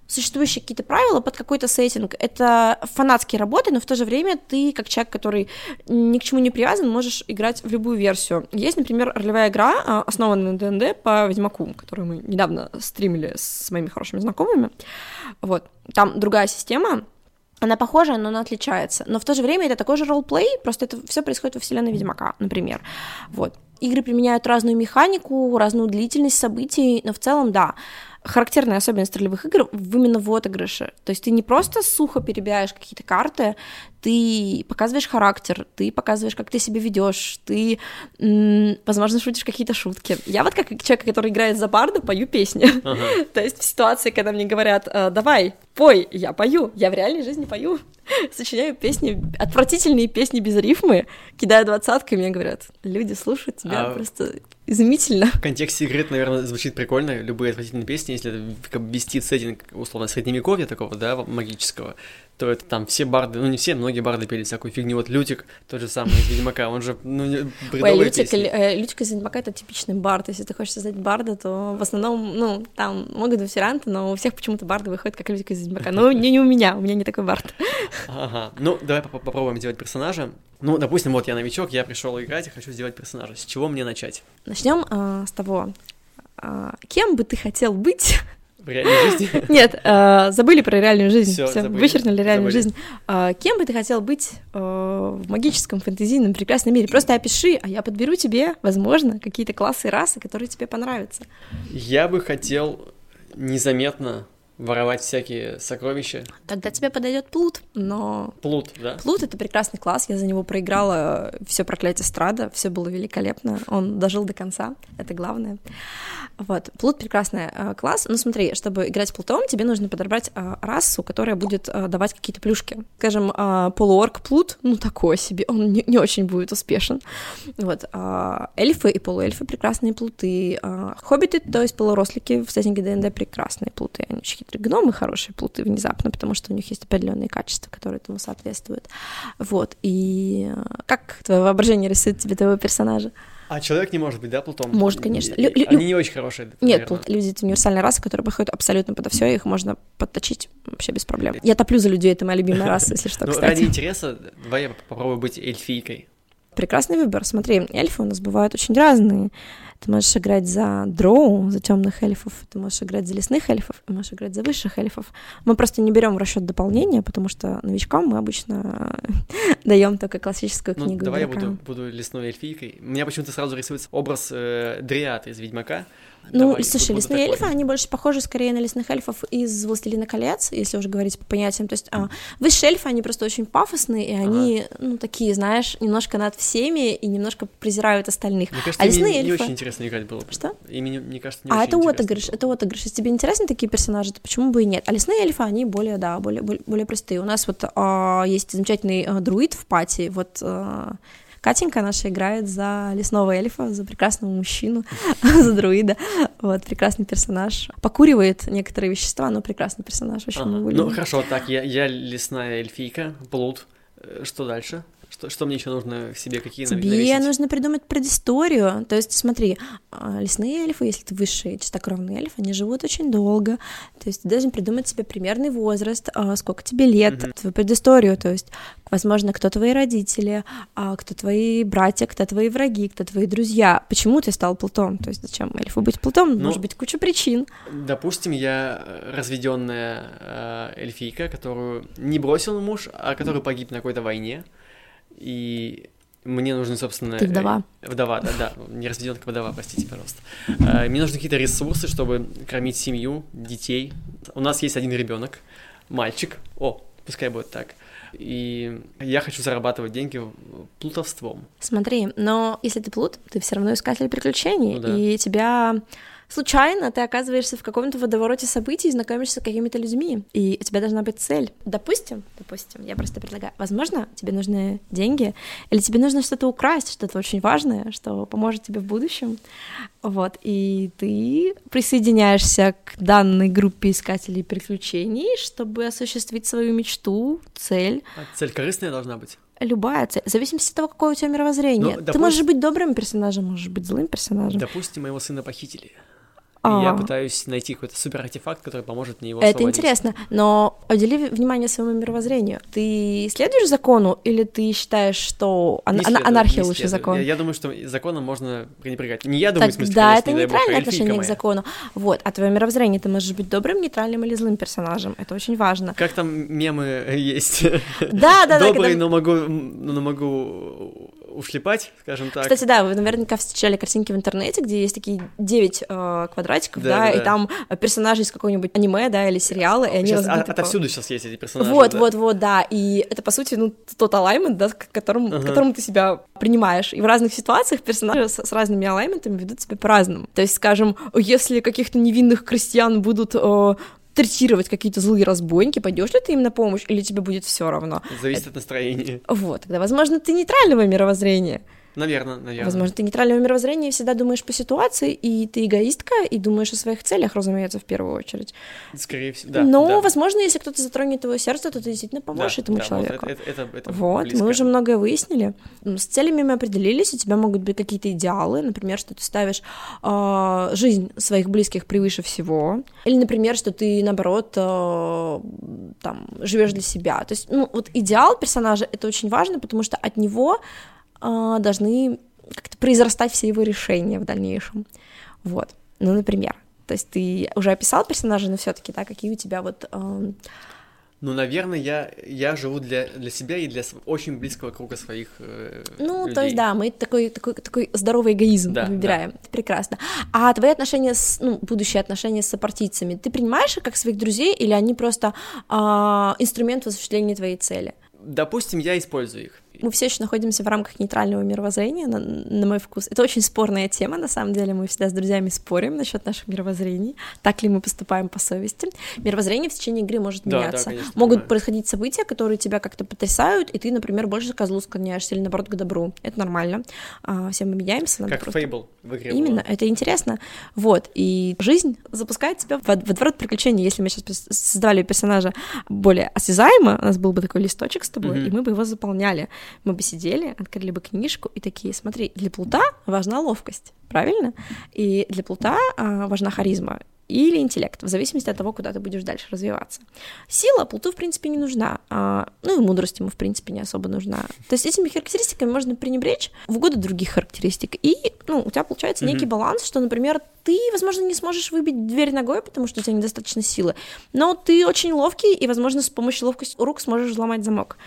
существующие какие-то правила под какой-то сеттинг. Это фанатские работы, но в то же время ты, как человек, который ни к чему не привязан, можешь играть в любую версию. Есть, например, ролевая игра, а, основанная на ДНД по Ведьмаку, которую мы недавно стримили с моими хорошими знакомыми. Вот. Там другая система, она похожа, но она отличается. Но в то же время это такой же ролплей, просто это все происходит во вселенной Ведьмака, например. Вот. Игры применяют разную механику, разную длительность событий, но в целом, да, характерная особенность ролевых игр именно в отыгрыше. То есть ты не просто сухо перебираешь какие-то карты, ты показываешь характер, ты показываешь, как ты себя ведешь, ты, возможно, шутишь какие-то шутки. Я вот как человек, который играет за барда, пою песни. Ага. То есть в ситуации, когда мне говорят, «Э, давай, пой, я пою, я в реальной жизни пою. Сочиняю песни, отвратительные песни без рифмы, кидаю двадцатку, и мне говорят, люди слушают тебя а просто изумительно. В контексте игры это, наверное, звучит прикольно, любые отвратительные песни, если это как вести сеттинг, условно, средневековья такого, да, магического, то это там все барды, ну не все, многие барды пели всякую фигню. Вот Лютик, тот же самый из Ведьмака, он же, ну, бредовые Ой, Лютик, песни. Э, Лютик из Ведьмака — это типичный бард. Если ты хочешь создать барда, то в основном, ну, там могут быть варианты, но у всех почему-то барды выходят как Лютик из Ведьмака. Ну, не, не у меня, у меня не такой бард. Ага, ну, давай попробуем сделать персонажа. Ну, допустим, вот я новичок, я пришел играть и хочу сделать персонажа. С чего мне начать? Начнем э, с того, э, кем бы ты хотел быть в реальной жизни? Нет, э, забыли про реальную жизнь. Все, Все вычеркнули реальную забыли. жизнь. Э, кем бы ты хотел быть э, в магическом, фэнтезийном, прекрасном мире? Просто опиши, а я подберу тебе, возможно, какие-то классы и расы, которые тебе понравятся. Я бы хотел незаметно воровать всякие сокровища. Тогда тебе подойдет плут, но... Плут, да? Плут — это прекрасный класс, я за него проиграла все проклятие Страда, все было великолепно, он дожил до конца, это главное. Вот, плут — прекрасный э, класс, но смотри, чтобы играть плутом, тебе нужно подобрать э, расу, которая будет э, давать какие-то плюшки. Скажем, полуорк плут, ну такой себе, он не, очень будет успешен. Вот, эльфы и полуэльфы — прекрасные плуты, хоббиты, то есть полурослики в сеттинге ДНД — прекрасные плуты, они очень некоторые гномы хорошие плуты внезапно, потому что у них есть определенные качества, которые этому соответствуют. Вот, и э, как твое воображение рисует тебе твоего персонажа? А человек не может быть, да, плутом? Может, конечно. Лю- Они лю- не очень хорошие. Нет, плут, люди — это универсальная раса, которая подходит абсолютно подо все, их можно подточить вообще без проблем. Я топлю за людей, это моя любимая раса, если что, ну, кстати. ради интереса, давай я попробую быть эльфийкой. Прекрасный выбор. Смотри, эльфы у нас бывают очень разные. Ты можешь играть за дроу, за темных эльфов, ты можешь играть за лесных эльфов, ты можешь играть за высших эльфов. Мы просто не берем в расчет дополнения, потому что новичкам мы обычно даем только классическую ну, книгу. Давай игрока. я буду, буду лесной эльфийкой. У меня почему-то сразу рисуется образ э, Дриад из Ведьмака. Ну, Давай, слушай, лесные эльфы, они больше похожи скорее на лесных эльфов из «Властелина колец», если уже говорить по понятиям. То есть а, высшие эльфы, они просто очень пафосные, и они, ага. ну, такие, знаешь, немножко над всеми и немножко презирают остальных. Мне кажется, а лесные эльфы... не очень интересно играть было. Что? Ими, мне кажется, не А это отыгрыш, это отыгрыш. Если тебе интересны такие персонажи, то почему бы и нет? А лесные эльфы, они более, да, более, более, простые. У нас вот а, есть замечательный а, друид в пати, вот... А, Катенька наша играет за лесного эльфа, за прекрасного мужчину, за друида. Вот, прекрасный персонаж. Покуривает некоторые вещества, но прекрасный персонаж, очень ага. Ну, хорошо, так, я, я лесная эльфийка, плут. Э, что дальше? Что, что мне еще нужно к себе какие Тебе навесить? нужно придумать предысторию. То есть, смотри, а, лесные эльфы, если ты высший чистокровный эльф, они живут очень долго. То есть ты должен придумать себе примерный возраст, а, сколько тебе лет, mm-hmm. твою предысторию. То есть, возможно, кто твои родители, а, кто твои братья, кто твои враги, кто твои друзья. Почему ты стал плутом? То есть зачем эльфу быть плутом? Ну, Может быть, куча причин. Допустим, я разведенная э, эльфийка, которую не бросил муж, а который погиб на какой-то войне и мне нужны, собственно... Ты вдова. Э, вдова, да, да, не разведенка вдова, простите, пожалуйста. Э, мне нужны какие-то ресурсы, чтобы кормить семью, детей. У нас есть один ребенок, мальчик. О, пускай будет так. И я хочу зарабатывать деньги плутовством. Смотри, но если ты плут, ты все равно искатель приключений, ну, да. и тебя случайно ты оказываешься в каком-то водовороте событий, знакомишься с какими-то людьми, и у тебя должна быть цель. Допустим, допустим, я просто предлагаю, возможно, тебе нужны деньги, или тебе нужно что-то украсть, что-то очень важное, что поможет тебе в будущем, вот, и ты присоединяешься к данной группе искателей приключений, чтобы осуществить свою мечту, цель. А цель корыстная должна быть? любая цель, в зависимости от того, какое у тебя мировоззрение. Ну, допустим, Ты можешь быть добрым персонажем, можешь быть злым персонажем. Допустим, моего сына похитили. А... Я пытаюсь найти какой-то супер артефакт, который поможет мне его Это интересно, но удели внимание своему мировоззрению. Ты следуешь закону или ты считаешь, что ан- следую, анархия лучше закона? Я, я думаю, что законом можно пренебрегать. Не я думаю, так, в смысле, Да, конечно, это нейтральное бог, отношение моя. к закону. Вот, а твое мировоззрение, ты можешь быть добрым, нейтральным или злым персонажем. Это очень важно. Как там мемы есть? Да, да, да. Добрый, но могу, но могу ушлепать, скажем так. Кстати, да, вы наверняка встречали картинки в интернете, где есть такие 9 э, квадратиков, да, да, да, и там персонажи из какого-нибудь аниме, да, или сериала, и они сейчас, разбиты а, Отовсюду сейчас есть эти персонажи. Вот, да. вот, вот, да, и это, по сути, ну, тот алаймент, да, к которому, uh-huh. к которому ты себя принимаешь, и в разных ситуациях персонажи с, с разными алайментами ведут себя по-разному. То есть, скажем, если каких-то невинных крестьян будут э, третировать какие-то злые разбойники, пойдешь ли ты им на помощь, или тебе будет все равно? Зависит от настроения. Вот, тогда, возможно, ты нейтрального мировоззрения. Наверное, наверное. Возможно, ты нейтрального мировоззрения всегда думаешь по ситуации, и ты эгоистка, и думаешь о своих целях, разумеется, в первую очередь. Скорее всего, да. Но, да. возможно, если кто-то затронет твое сердце, то ты действительно поможешь да, этому да, человеку. Вот, это, это, это вот близко. мы уже многое выяснили. С целями мы определились, у тебя могут быть какие-то идеалы, например, что ты ставишь э, жизнь своих близких превыше всего, или, например, что ты, наоборот, э, там, живешь для себя. То есть, ну, вот идеал персонажа — это очень важно, потому что от него должны как-то произрастать все его решения в дальнейшем. Вот. Ну, например. То есть ты уже описал персонажа, но все-таки, да, какие у тебя вот. Э... Ну, наверное, я, я живу для, для себя и для очень близкого круга своих э, Ну, людей. то есть, да, мы такой, такой, такой здоровый эгоизм да, выбираем. Да. Это прекрасно. А твои отношения с, ну, будущие отношения с сопартийцами, ты принимаешь их как своих друзей, или они просто э, инструмент в осуществлении твоей цели? Допустим, я использую их. Мы все еще находимся в рамках нейтрального мировоззрения, на, на мой вкус. Это очень спорная тема, на самом деле. Мы всегда с друзьями спорим насчет наших мировоззрений, так ли мы поступаем по совести. Мировоззрение в течение игры может Да, да, меняться. конечно, Могут понимаю. происходить события, которые тебя как-то потрясают, и ты, например, больше к козлу склоняешься или наоборот к добру. Это нормально. А, все мы меняемся. Как просто... Fable в игре Именно, было. это интересно. Вот, и жизнь запускает тебя в водоворот приключений. Если мы сейчас создавали персонажа более осязаемо, у нас был бы такой листочек с тобой, Мгм. и мы бы его заполняли. Мы бы сидели, открыли бы книжку и такие, смотри, для плута важна ловкость, правильно? И для плута а, важна харизма или интеллект, в зависимости от того, куда ты будешь дальше развиваться. Сила плуту, в принципе, не нужна, а, ну и мудрость ему, в принципе, не особо нужна. То есть этими характеристиками можно пренебречь в угоду других характеристик, и, ну, у тебя получается некий Мгм. баланс, что, например, ты, возможно, не сможешь выбить дверь ногой, потому что у тебя недостаточно силы, но ты очень ловкий, и, возможно, с помощью ловкости рук сможешь взломать замок.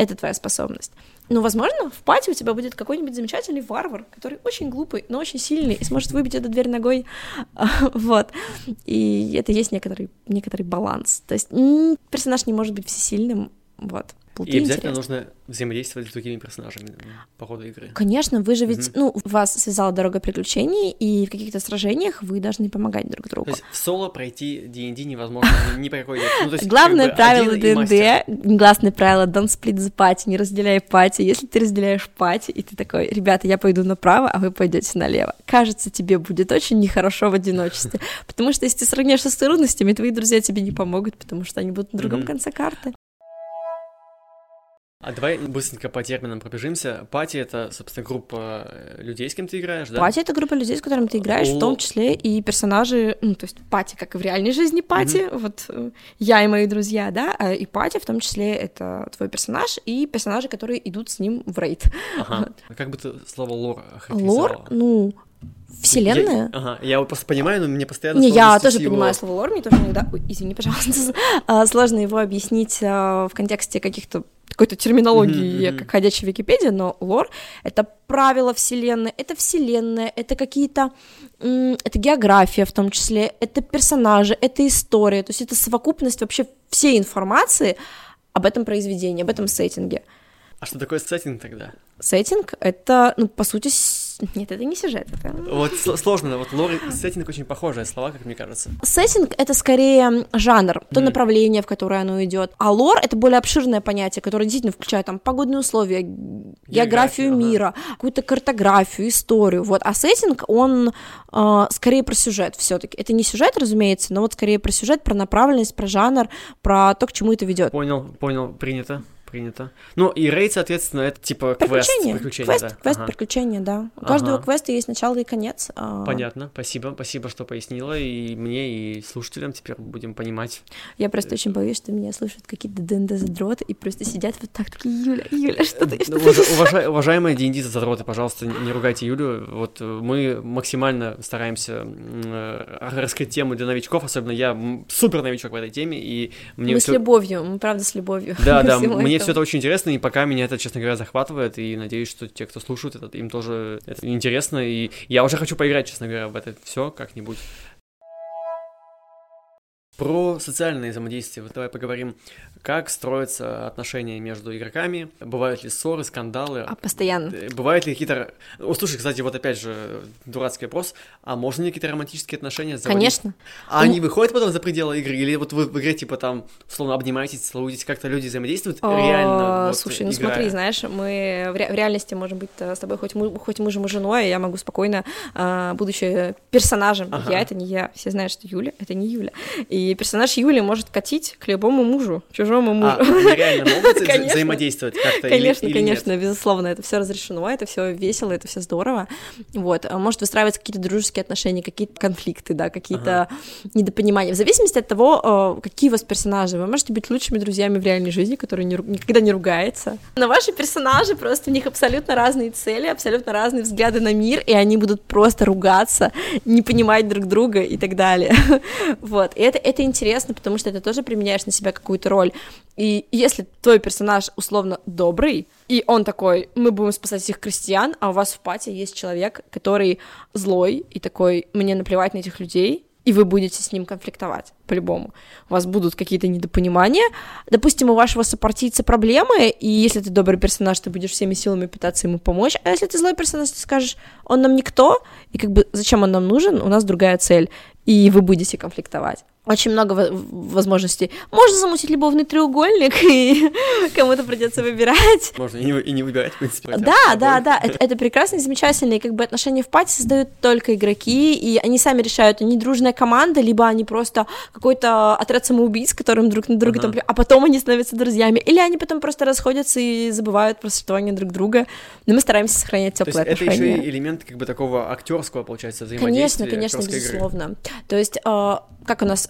Это твоя способность. Ну, возможно, в пати у тебя будет какой-нибудь замечательный варвар, который очень глупый, но очень сильный, и сможет выбить эту дверь ногой. Вот. И это есть некоторый, некоторый баланс. То есть персонаж не может быть всесильным. Вот. И обязательно интересны. нужно взаимодействовать с другими персонажами по ходу игры. Конечно, вы же ведь, Мгм. ну, вас связала дорога приключений, и в каких-то сражениях вы должны помогать друг другу. То есть в соло пройти D&D невозможно ни, по какой... Ну, есть, Главное как бы правило. ДНД, гласное правило don't split the party, не разделяй пати. Если ты разделяешь пати, и ты такой, ребята, я пойду направо, а вы пойдете налево, кажется, тебе будет очень нехорошо в одиночестве. Потому что если ты сравняешься с трудностями, твои друзья тебе не помогут, потому что они будут на другом конце карты. А давай быстренько по терминам пробежимся. Пати — это, собственно, группа э, людей, с кем ты играешь, да? Пати — это группа людей, с которыми ты играешь, в том числе и персонажи, ну, то есть пати, как и в реальной жизни пати, вот э, я и мои друзья, да, а и пати в том числе это твой персонаж и персонажи, которые идут с ним в рейд. Ага. А как бы ты слово лор охарактеризовала? Лор, ну, вселенная. Я, ага, я вот просто понимаю, но мне постоянно Не, я тоже его- понимаю слово лор, мне тоже иногда, ой, извини, пожалуйста, а, сложно его объяснить в контексте каких-то какой-то терминологии, я мгм. как ходячая Википедия, но лор — это правила вселенной, это вселенная, это какие-то, это география в том числе, это персонажи, это история, то есть это совокупность вообще всей информации об этом произведении, об этом сеттинге. А что такое сеттинг тогда? Сеттинг — это, ну, по сути, нет, это не сюжет, это Вот сл- сложно, вот лор и сеттинг очень похожие слова, как мне кажется. Сеттинг — это скорее жанр, то Мгм. направление, в которое оно идет. А лор — это более обширное понятие, которое действительно включает там погодные условия, географию ага. мира, какую-то картографию, историю. Вот. А сеттинг, он э, скорее про сюжет все таки Это не сюжет, разумеется, но вот скорее про сюжет, про направленность, про жанр, про то, к чему это ведет. Понял, понял, принято, принято. Ну, и рейд, соответственно, это типа квест, Приключения. приключения, квест, да. квест Ага. приключения, да. У каждого Ага. квеста есть начало и конец. а, Понятно, спасибо, спасибо, что пояснила, и мне, и слушателям теперь будем понимать. Я просто очень боюсь, что меня слушают какие-то ДНД-задроты и просто сидят вот так, такие, Юля, Юля, что ты, что Ну, уважа- уважа- уважаемые D&D задроты, пожалуйста, не ругайте Юлю. Вот э, мы максимально стараемся э, раскрыть тему для новичков, особенно я супер новичок в этой теме, и мне Мы с всё- любовью, мы правда с любовью. Да, да, мне. Все это очень интересно, и пока меня это, честно говоря, захватывает, и надеюсь, что те, кто слушают, это, им тоже это интересно, и я уже хочу поиграть, честно говоря, в это все как-нибудь. Про социальное взаимодействие. Вот давай поговорим, как строятся отношения между игроками, бывают ли ссоры, скандалы, А постоянно. Э, Бывают ли какие-то... О, слушай, кстати, вот опять же, дурацкий вопрос. А можно ли какие-то романтические отношения заводить? Конечно. А Ну- они выходят потом за пределы игры? Или вот вы в игре, типа, там, условно, обнимаетесь, целуетесь, как-то люди взаимодействуют А, реально? вот, Слушай, ну играя? смотри, знаешь, мы в, ре- в реальности можем быть э, с тобой хоть, мы, хоть мужем и женой, и я могу спокойно, а, будучи персонажем, Ага. я это не я, все знают, что Юля это не Юля. И персонаж Юли может катить к любому мужу, чужому мужу. А, они реально могут Конечно. взаимодействовать как-то? или- Конечно, или конечно, нет? безусловно, это все разрешено, это все весело, это все здорово. Вот, а может выстраиваться какие-то дружеские отношения, какие-то конфликты, да, какие-то недопонимания. В зависимости от того, э, какие у вас персонажи. Вы можете быть лучшими друзьями в реальной жизни, которые не никогда не ругаются. Но ваши персонажи просто у них абсолютно разные цели, абсолютно разные взгляды на мир, и они будут просто ругаться, не понимать друг друга и так далее. Вот. И это, это интересно, потому что ты тоже применяешь на себя какую-то роль. И если твой персонаж условно добрый, и он такой, мы будем спасать всех крестьян, а у вас в пати есть человек, который злой и такой, мне наплевать на этих людей, и вы будете с ним конфликтовать, по-любому. У вас будут какие-то недопонимания. Допустим, у вашего сопартийца проблемы, и если ты добрый персонаж, ты будешь всеми силами пытаться ему помочь, а если ты злой персонаж, ты скажешь, он нам никто, и как бы зачем он нам нужен, у нас другая цель, и вы будете конфликтовать очень много возможностей. Можно замутить любовный треугольник, и кому-то придется выбирать. Можно и не, и не выбирать, в принципе. Да, да, да, это, это прекрасно и замечательно, и как бы отношения в пати создают только игроки, и они сами решают, они дружная команда, либо они просто какой-то отряд самоубийц, которым друг на друга uh-huh. там, а потом они становятся друзьями, или они потом просто расходятся и забывают про существование друг друга, но мы стараемся сохранять теплые отношения. это еще и элемент как бы такого актерского, получается, взаимодействия. Конечно, конечно, безусловно. Игры. То есть, э, как у нас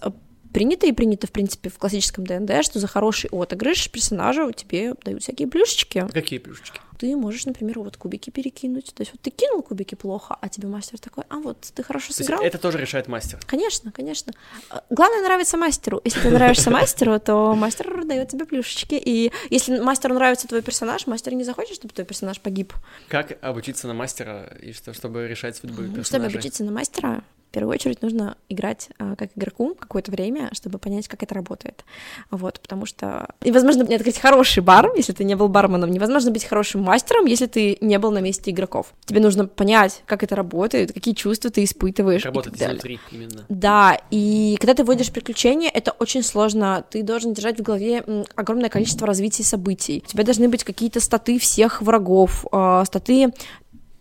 принято и принято, в принципе, в классическом ДНД, что за хороший отыгрыш персонажа тебе дают всякие плюшечки. Какие плюшечки? Ты можешь, например, вот кубики перекинуть. То есть вот ты кинул кубики плохо, а тебе мастер такой, а вот ты хорошо сыграл. То есть это тоже решает мастер? Конечно, конечно. А, главное нравится мастеру. Если ты нравишься мастеру, то мастер дает тебе плюшечки. И если мастеру нравится твой персонаж, мастер не захочет, чтобы твой персонаж погиб. Как обучиться на мастера, и что, чтобы решать судьбы персонажа? Чтобы обучиться на мастера, в первую очередь нужно играть а, как игроку какое-то время, чтобы понять, как это работает. Вот, потому что невозможно не открыть хороший бар, если ты не был барменом, невозможно быть хорошим мастером, если ты не был на месте игроков. Тебе нужно понять, как это работает, какие чувства ты испытываешь. Работать изнутри именно. Да, и когда ты вводишь приключения, это очень сложно. Ты должен держать в голове огромное количество развития событий. У тебя должны быть какие-то статы всех врагов, э, статы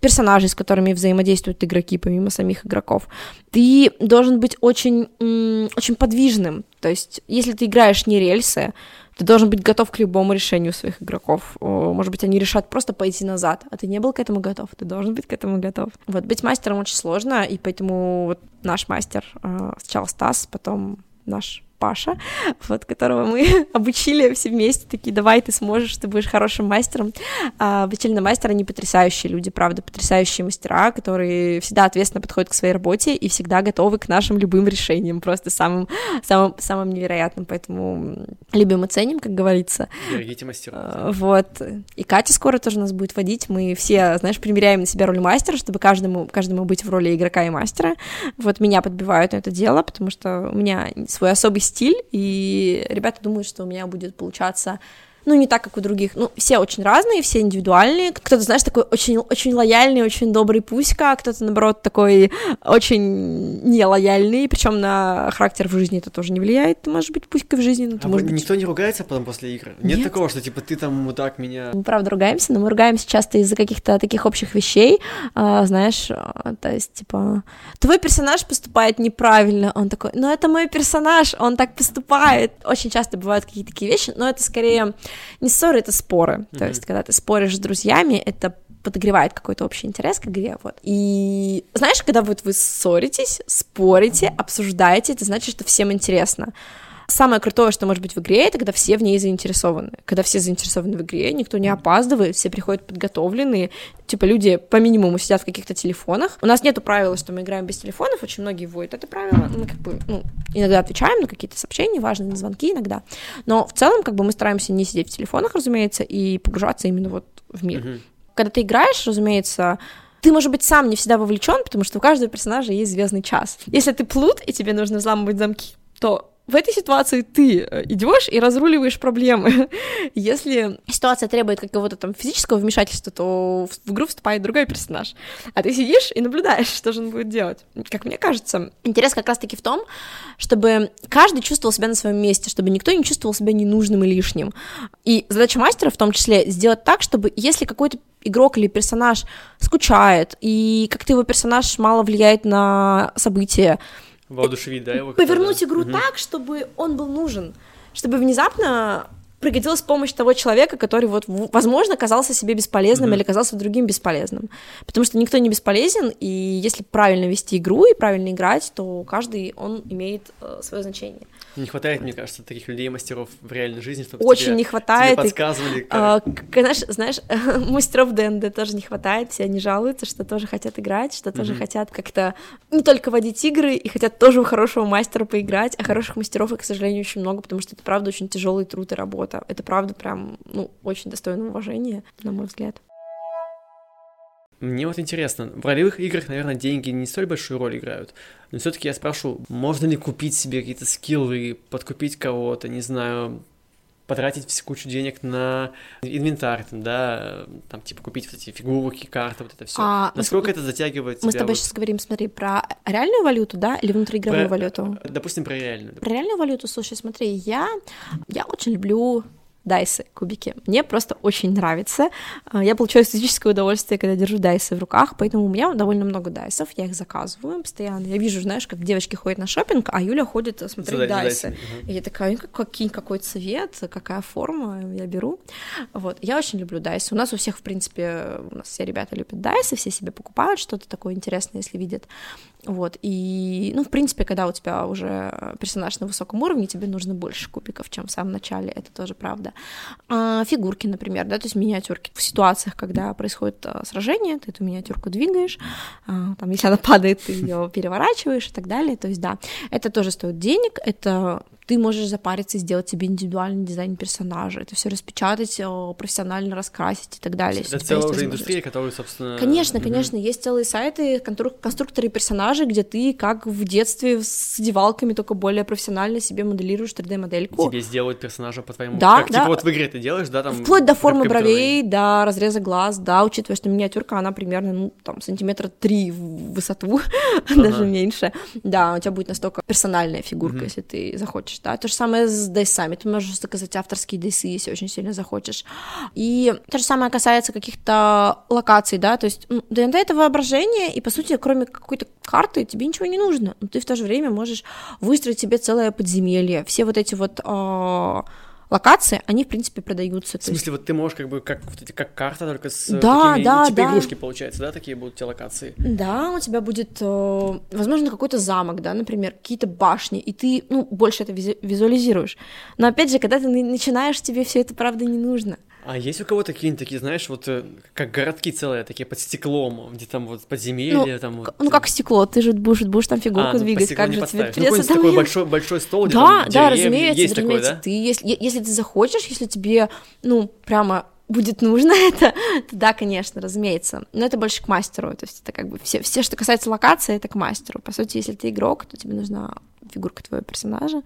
персонажей, с которыми взаимодействуют игроки, помимо самих игроков. Ты должен быть очень, очень подвижным. То есть, если ты играешь не рельсы, ты должен быть готов к любому решению своих игроков. Может быть, они решат просто пойти назад, а ты не был к этому готов, ты должен быть к этому готов. Вот, быть мастером очень сложно, и поэтому вот наш мастер, э, сначала Стас, потом наш Паша, вот, которого мы обучили все вместе, такие, давай, ты сможешь, ты будешь хорошим мастером. А, обучили на мастера, они потрясающие люди, правда, потрясающие мастера, которые всегда ответственно подходят к своей работе и всегда готовы к нашим любым решениям, просто самым, самым, самым невероятным, поэтому любим и ценим, как говорится. Берегите мастеров. А, вот, и Катя скоро тоже нас будет водить, мы все, знаешь, примеряем на себя роль мастера, чтобы каждому, каждому быть в роли игрока и мастера, вот меня подбивают на это дело, потому что у меня свой особый стиль, и ребята думают, что у меня будет получаться ну, не так, как у других. Ну, все очень разные, все индивидуальные. Кто-то, знаешь, такой очень, очень лояльный, очень добрый пуська, а кто-то, наоборот, такой очень нелояльный, причем на характер в жизни это тоже не влияет. Ты можешь быть пуськой в жизни, но ты а можешь никто быть... не ругается потом после игры? Нет, Нет такого, что, типа, ты там вот так меня... Мы, правда, ругаемся, но мы ругаемся часто из-за каких-то таких общих вещей, а, знаешь, а, то есть, типа, твой персонаж поступает неправильно, он такой, ну, это мой персонаж, он так поступает. Очень часто бывают какие-то такие вещи, но это скорее не ссоры, это споры. Mm-hmm. То есть, когда ты споришь с друзьями, это подогревает какой-то общий интерес к игре, вот. И знаешь, когда вот вы ссоритесь, спорите, обсуждаете, это значит, что всем интересно. Самое крутое, что может быть в игре, это когда все в ней заинтересованы. Когда все заинтересованы в игре, никто не опаздывает, все приходят подготовленные. Типа люди по минимуму сидят в каких-то телефонах. У нас нету правила, что мы играем без телефонов, очень многие вводят это правило. Мы как бы, ну, иногда отвечаем на какие-то сообщения, важные на звонки иногда. Но в целом, как бы мы стараемся не сидеть в телефонах, разумеется, и погружаться именно вот в мир. Mm-hmm. Когда ты играешь, разумеется, ты, может быть, сам не всегда вовлечен, потому что у каждого персонажа есть звездный час. Если ты плут, и тебе нужно взламывать замки, то в этой ситуации ты э, идешь и разруливаешь проблемы. Если ситуация требует какого-то там физического вмешательства, то в игру вступает другой персонаж. А ты сидишь и наблюдаешь, что же он будет делать. Как мне кажется, интерес как раз-таки в том, чтобы каждый чувствовал себя на своем месте, чтобы никто не чувствовал себя ненужным и лишним. И задача мастера в том числе сделать так, чтобы если какой-то игрок или персонаж скучает, и как-то его персонаж мало влияет на события, Воодушевить, да, его? Повернуть игру угу. так, чтобы он был нужен, чтобы внезапно пригодилась помощь того человека, который вот, возможно, казался себе бесполезным mm-hmm. или казался другим бесполезным. Потому что никто не бесполезен, и если правильно вести игру и правильно играть, то каждый он имеет э, свое значение. Не хватает, мне кажется, таких людей, мастеров в реальной жизни, чтобы Очень тебе, не хватает. Тебе подсказывали. И, а, знаешь, знаешь мастеров ДНД тоже не хватает, все они жалуются, что тоже хотят играть, что тоже mm-hmm. хотят как-то не только водить игры, и хотят тоже у хорошего мастера поиграть, а хороших мастеров, к сожалению, очень много, потому что это, правда, очень тяжелый труд и работа. Это, правда, прям, ну, очень достойно уважения, на мой взгляд. Мне вот интересно, в ролевых играх, наверное, деньги не столь большую роль играют, но все-таки я спрошу, можно ли купить себе какие-то скиллы, подкупить кого-то, не знаю, потратить всю кучу денег на инвентарь, там, да, там, типа, купить вот эти фигурки, карты, вот это все. А, Насколько мы, это затягивает Мы с тобой вот... сейчас говорим, смотри, про реальную валюту, да, или внутриигровую про, валюту? Допустим, про реальную. Про реальную валюту, слушай, смотри, я, я очень люблю дайсы, кубики. Мне просто очень нравится. А, я получаю эстетическое удовольствие, когда держу дайсы в руках, поэтому у меня довольно много дайсов, я их заказываю постоянно. Я вижу, знаешь, как девочки ходят на шопинг, а Юля ходит смотреть Задать дайсы. Угу. И я такая, какие, какой цвет, какая форма, я беру. Вот, я очень люблю дайсы. У нас у всех, в принципе, у нас все ребята любят дайсы, все себе покупают что-то такое интересное, если видят. Вот, и, ну, в принципе, когда у тебя уже персонаж на высоком уровне, тебе нужно больше кубиков, чем в самом начале, это тоже правда. А, фигурки, например, да, то есть миниатюрки. В ситуациях, когда происходит а, сражение, ты эту миниатюрку двигаешь, а, там, если она падает, ты ее переворачиваешь и так далее, то есть, да, это тоже стоит денег, это ты можешь запариться и сделать себе индивидуальный дизайн персонажа, это все распечатать, профессионально раскрасить и так далее. Это целая уже индустрия, которая, собственно... Конечно, mm-hmm. конечно, есть целые сайты, конструкторы персонажей, где ты, как в детстве, с одевалками, только более профессионально себе моделируешь 3D-модельку. Тебе сделают персонажа по твоему... Да, как, да. Типа вот в игре ты делаешь, да, там... Вплоть до формы бровей, до разреза глаз, да, учитывая, что миниатюрка, она примерно, ну, там, сантиметра три в высоту, ага. даже меньше. Да, у тебя будет настолько персональная фигурка, mm-hmm. если ты захочешь да, то же самое с дейсами, ты можешь заказать авторские дейсы, если очень сильно захочешь, и то же самое касается каких-то локаций, да, то есть ДНД — это воображение, и, по сути, кроме какой-то карты тебе ничего не нужно, но ты в то же время можешь выстроить себе целое подземелье, все вот эти вот э, локации, они, в принципе, продаются. В смысле, есть... вот ты можешь как бы, как, вот эти, как карта, только с да, такими, да, типа да. игрушки, получается, да, такие будут те локации? Да, у тебя будет, э, возможно, какой-то замок, да, например, какие-то башни, и ты, ну, больше это визуализируешь. Но, опять же, когда ты начинаешь, тебе все это, правда, не нужно. А есть у кого-то какие-нибудь такие, знаешь, вот э, как городки целые, такие под стеклом, где там вот подземелья, ну, там вот... Ну, как стекло, ты же будешь, будешь там фигурку а, ну, двигать, как же тебе придется ну, там... такой большой, большой стол, где да, там Да, разумеется, есть разумеется, такое, да? ты, если, если ты захочешь, если тебе, ну, прямо будет нужно это, то да, конечно, разумеется. Но это больше к мастеру, то есть это как бы все, все, что касается локации, это к мастеру. По сути, если ты игрок, то тебе нужна фигурка твоего персонажа.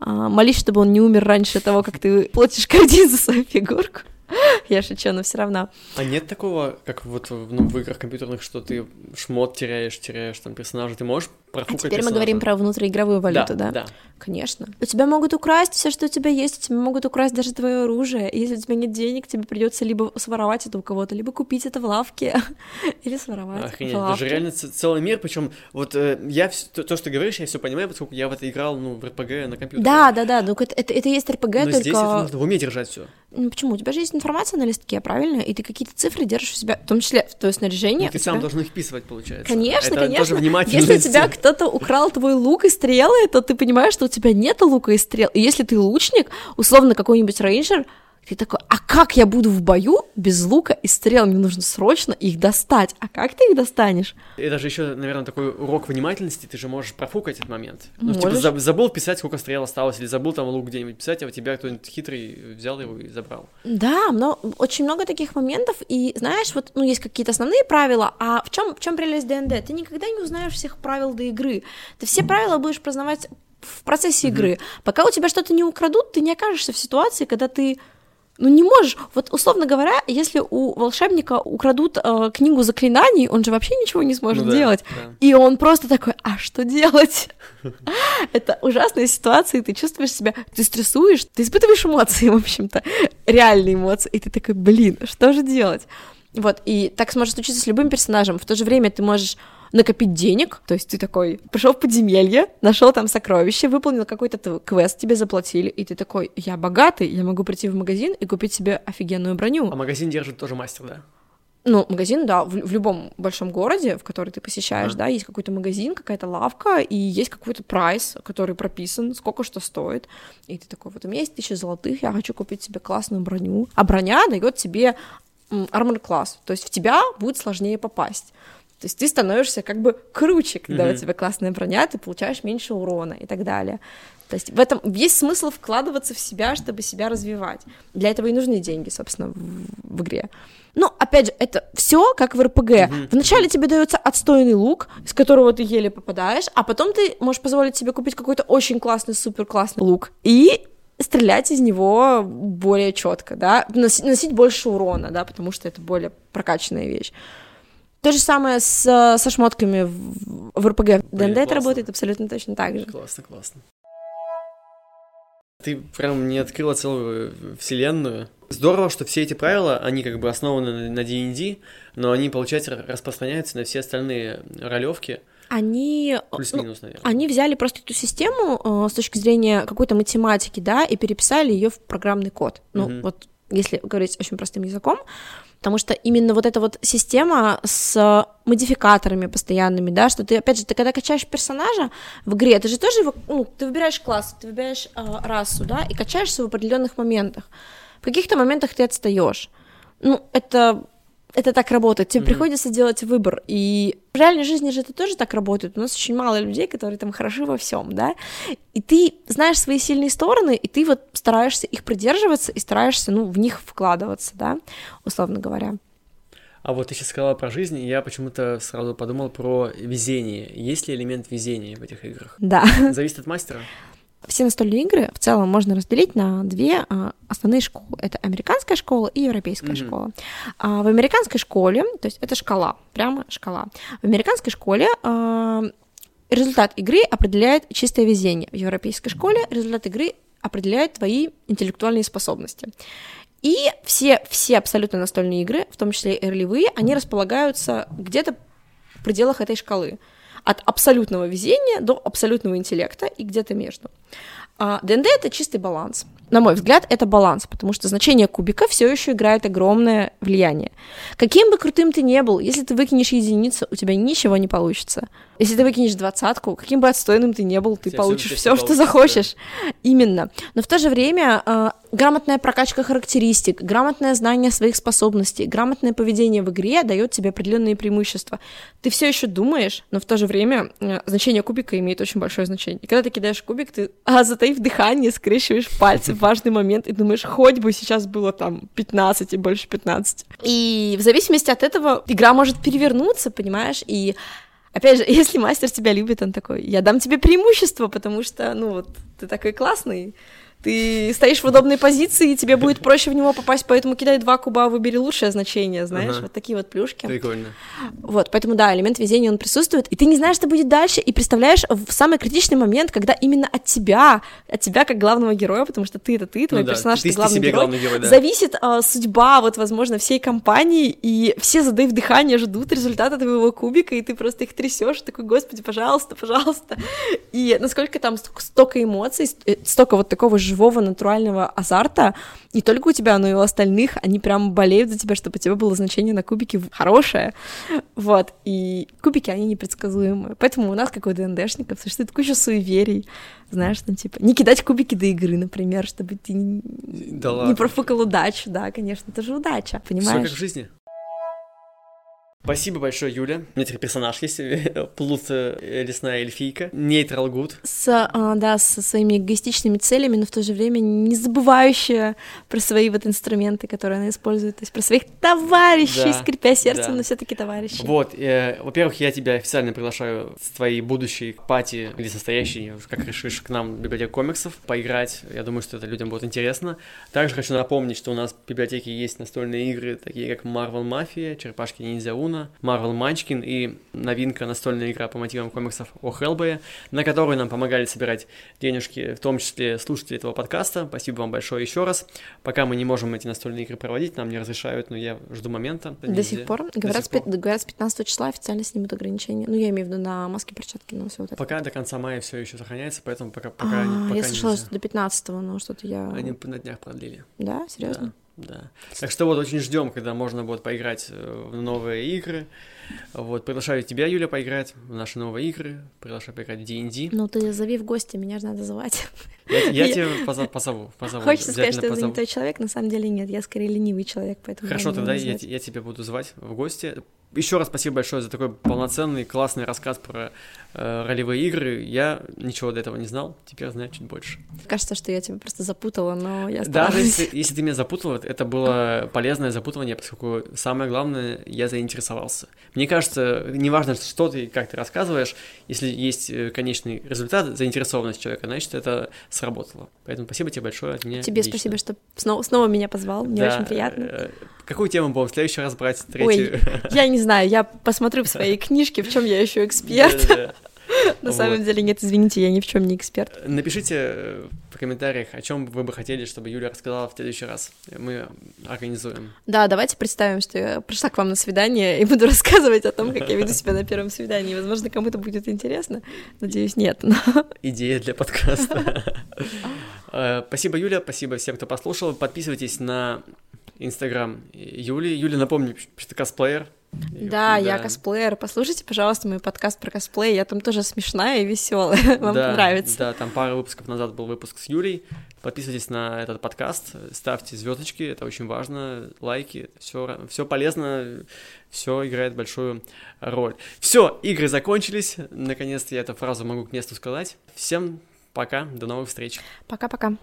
А, молись, чтобы он не умер раньше того, как ты платишь кредит за свою фигурку. Я шучу, но все равно. А нет такого, как вот ну, в играх компьютерных, что ты шмот теряешь, теряешь там персонажа, ты можешь профукать А теперь мы говорим про внутриигровую валюту, да? Да, да. Конечно. У тебя могут украсть все, что у тебя есть, у тебя могут украсть даже твое оружие. И если у тебя нет денег, тебе придется либо своровать это у кого-то, либо купить это в лавке, или своровать Охренеть, в лавке. даже реально целый мир, причем вот э, я, то, то, что ты говоришь, я все понимаю, поскольку я в это играл, ну, в РПГ на компьютере. Да, да, да, ну это, это, есть РПГ, только... здесь это нужно в уме держать все. Ну почему? У тебя же есть информация на листке, правильно? И ты какие-то цифры держишь у себя, в том числе в твое снаряжение. Ну, ты сам должен их вписывать, получается. Конечно, это конечно. Тоже Если у тебя кто-то украл твой лук и стрелы, то ты понимаешь, что у тебя нет лука и стрел. И если ты лучник, условно какой-нибудь рейнджер, ты такой, а как я буду в бою без лука и стрел? Мне нужно срочно их достать. А как ты их достанешь? И даже еще, наверное, такой урок внимательности, ты же можешь профукать этот момент. Можешь. Ну, типа, забыл писать, сколько стрел осталось, или забыл там лук где-нибудь писать, а у тебя кто-нибудь хитрый взял его и забрал. Да, но очень много таких моментов, и знаешь, вот, ну, есть какие-то основные правила, а в чем в чем прелесть ДНД? Ты никогда не узнаешь всех правил до игры. Ты все правила будешь познавать в процессе игры. Mm-hmm. Пока у тебя что-то не украдут, ты не окажешься в ситуации, когда ты ну не можешь. Вот условно говоря, если у волшебника украдут э, книгу заклинаний, он же вообще ничего не сможет ну, да, делать. Да. И он просто такой, а что делать? Это ужасная ситуация, и ты чувствуешь себя, ты стрессуешь, ты испытываешь эмоции, в общем-то, реальные эмоции, и ты такой, блин, что же делать? Вот, и так сможет случиться с любым персонажем. В то же время ты можешь накопить денег, то есть ты такой пришел в подземелье, нашел там сокровище, выполнил какой-то квест, тебе заплатили, и ты такой, я богатый, я могу прийти в магазин и купить себе офигенную броню. А магазин держит тоже мастер, да? Ну, магазин, да, в, в любом большом городе, в который ты посещаешь, а. да, есть какой-то магазин, какая-то лавка, и есть какой-то прайс, который прописан, сколько что стоит. И ты такой, вот у меня есть тысяча золотых, я хочу купить себе классную броню. А броня дает тебе армор класс, то есть в тебя будет сложнее попасть. То есть ты становишься как бы круче, когда mm-hmm. у тебя классная броня, ты получаешь меньше урона и так далее. То есть в этом есть смысл вкладываться в себя, чтобы себя развивать. Для этого и нужны деньги, собственно, в, в игре. Ну, опять же, это все как в РПГ. Mm-hmm. Вначале тебе дается отстойный лук, с которого ты еле попадаешь, а потом ты можешь позволить себе купить какой-то очень классный, супер классный лук и стрелять из него более четко, да, носить больше урона, да, потому что это более прокачанная вещь. То же самое с, со шмотками в, в РПГ. ДНД это работает абсолютно точно так же. Классно, классно. Ты прям не открыла целую вселенную. Здорово, что все эти правила, они как бы основаны на D&D, но они, получается, распространяются на все остальные ролевки. Они, Плюс-минус, наверное. они взяли просто эту систему э, с точки зрения какой-то математики, да, и переписали ее в программный код. Ну, угу. вот если говорить очень простым языком, потому что именно вот эта вот система с модификаторами постоянными, да, что ты, опять же, ты когда качаешь персонажа в игре, ты же тоже его, ну, ты выбираешь класс, ты выбираешь э, расу, да, и качаешься в определенных моментах. В каких-то моментах ты отстаешь. Ну, это это так работает. Тебе mm-hmm. приходится делать выбор. И в реальной жизни же это тоже так работает. У нас очень мало людей, которые там хороши во всем, да. И ты знаешь свои сильные стороны, и ты вот стараешься их придерживаться и стараешься, ну, в них вкладываться, да, условно говоря. А вот ты сейчас сказала про жизнь, и я почему-то сразу подумал про везение. Есть ли элемент везения в этих играх? Да. Зависит от мастера? Все настольные игры в целом можно разделить на две а, основные школы. Это американская школа и европейская mm-hmm. школа. А, в американской школе, то есть это шкала, прямо шкала. В американской школе а, результат игры определяет чистое везение. В европейской школе результат игры определяет твои интеллектуальные способности. И все, все абсолютно настольные игры, в том числе и ролевые, они располагаются где-то в пределах этой шкалы от абсолютного везения до абсолютного интеллекта и где-то между. А ДНД это чистый баланс. На мой взгляд, это баланс, потому что значение кубика все еще играет огромное влияние. Каким бы крутым ты не был, если ты выкинешь единицу, у тебя ничего не получится. Если ты выкинешь двадцатку, каким бы отстойным ты не был, ты все, получишь все, что захочешь. Да. Именно. Но в то же время э, грамотная прокачка характеристик, грамотное знание своих способностей, грамотное поведение в игре дает тебе определенные преимущества. Ты все еще думаешь, но в то же время э, значение кубика имеет очень большое значение. И когда ты кидаешь кубик, ты, а, затаив дыхание, скрещиваешь пальцы в важный момент и думаешь, хоть бы сейчас было там 15 и больше 15. И в зависимости от этого игра может перевернуться, понимаешь, и Опять же, если мастер тебя любит, он такой, я дам тебе преимущество, потому что, ну вот, ты такой классный, ты стоишь в удобной позиции, и тебе будет проще в него попасть, поэтому кидай два куба, выбери лучшее значение, знаешь, ага. вот такие вот плюшки. Прикольно. Вот, поэтому да, элемент везения, он присутствует, и ты не знаешь, что будет дальше, и представляешь в самый критичный момент, когда именно от тебя, от тебя как главного героя, потому что ты это ты, твой ну, персонаж, да, ты, ты главный герой, главный герой да. зависит а, судьба, вот, возможно, всей компании, и все, задав дыхание, ждут результата твоего кубика, и ты просто их трясешь, такой, господи, пожалуйста, пожалуйста. И насколько там столько эмоций, э, столько вот такого же живого натурального азарта, не только у тебя, но и у остальных, они прям болеют за тебя, чтобы у тебя было значение на кубике хорошее, вот, и кубики, они непредсказуемые, поэтому у нас, как у ДНДшников, существует куча суеверий, знаешь, там, типа, не кидать кубики до игры, например, чтобы ты не, да не профукал удачу, да, конечно, это же удача, понимаешь? Все как в жизни. Спасибо большое, Юля. У меня теперь персонаж есть, плут э, лесная эльфийка, нейтрал гуд. С, а, да, со своими эгоистичными целями, но в то же время не забывающая про свои вот инструменты, которые она использует, то есть про своих товарищей, да, скрипя сердце, да. но все таки товарищи. Вот, э, во-первых, я тебя официально приглашаю с твоей будущей пати, или состоящей, как решишь, к нам в библиотеку комиксов поиграть. Я думаю, что это людям будет интересно. Также хочу напомнить, что у нас в библиотеке есть настольные игры, такие как Marvel Mafia, Черепашки Ниндзя Уна, Марвел Манчкин и новинка настольная игра по мотивам комиксов о Хеллбое, на которую нам помогали собирать денежки, в том числе слушатели этого подкаста. Спасибо вам большое еще раз. Пока мы не можем эти настольные игры проводить, нам не разрешают, но я жду момента. До сих пор? До говорят, сих пор. говорят, с 15 числа официально снимут ограничения. Ну, я имею в виду на маски, перчатки, на все вот это. Пока до конца мая все еще сохраняется, поэтому пока, пока, а, пока Я слышала, что до 15 но что-то я... Они на днях продлили. Да? Серьезно? Да. Да. Так что вот очень ждем, когда можно будет поиграть э, в новые игры. Вот, приглашаю тебя, Юля, поиграть в наши новые игры. Приглашаю поиграть в D&D. Ну, ты зови в гости, меня же надо звать. Я, я тебя позову, позову. позову Хочется сказать, что я позову. занятой человек, на самом деле нет, я скорее ленивый человек, поэтому... Хорошо, я тогда я, я тебя буду звать в гости. Еще раз спасибо большое за такой полноценный, классный рассказ про э, ролевые игры. Я ничего до этого не знал, теперь знаю чуть больше. Кажется, что я тебя просто запутала, но я Даже старалась. если, если ты меня запутал, это было полезное запутывание, поскольку самое главное, я заинтересовался. Мне кажется, неважно, что ты и как ты рассказываешь, если есть э, конечный результат, заинтересованность человека, значит, это сработало. Поэтому спасибо тебе большое от меня. Тебе лично. спасибо, что снова, снова меня позвал, мне Да, очень приятно. э, Какую тему будем в следующий раз брать? Ой, Третью? я не знаю, я посмотрю в своей книжке, в чем я еще эксперт. На самом деле нет, извините, я ни в чем не эксперт. Напишите э, в комментариях, о чем вы бы хотели, чтобы Юля рассказала в следующий раз. Мы организуем. Да, давайте представим, что я пришла к вам на свидание и буду рассказывать о том, как я веду себя на первом свидании. Возможно, кому-то будет интересно. Надеюсь, нет. но- Идея для подкаста. Э, Спасибо, Юля, спасибо всем, кто послушал. Подписывайтесь на Инстаграм Юли. Юля, напомню, что ты косплеер. Да, я косплеер. Послушайте, пожалуйста, мой подкаст про косплей. Я там тоже смешная и веселая. Вам Да, понравится. Да, там пару выпусков назад был выпуск с Юлей. Подписывайтесь на этот подкаст, ставьте звездочки, это очень важно, лайки, все, все полезно, все играет большую роль. Все, игры закончились. Наконец-то я эту фразу могу к месту сказать. Всем пока, до новых встреч. Пока-пока.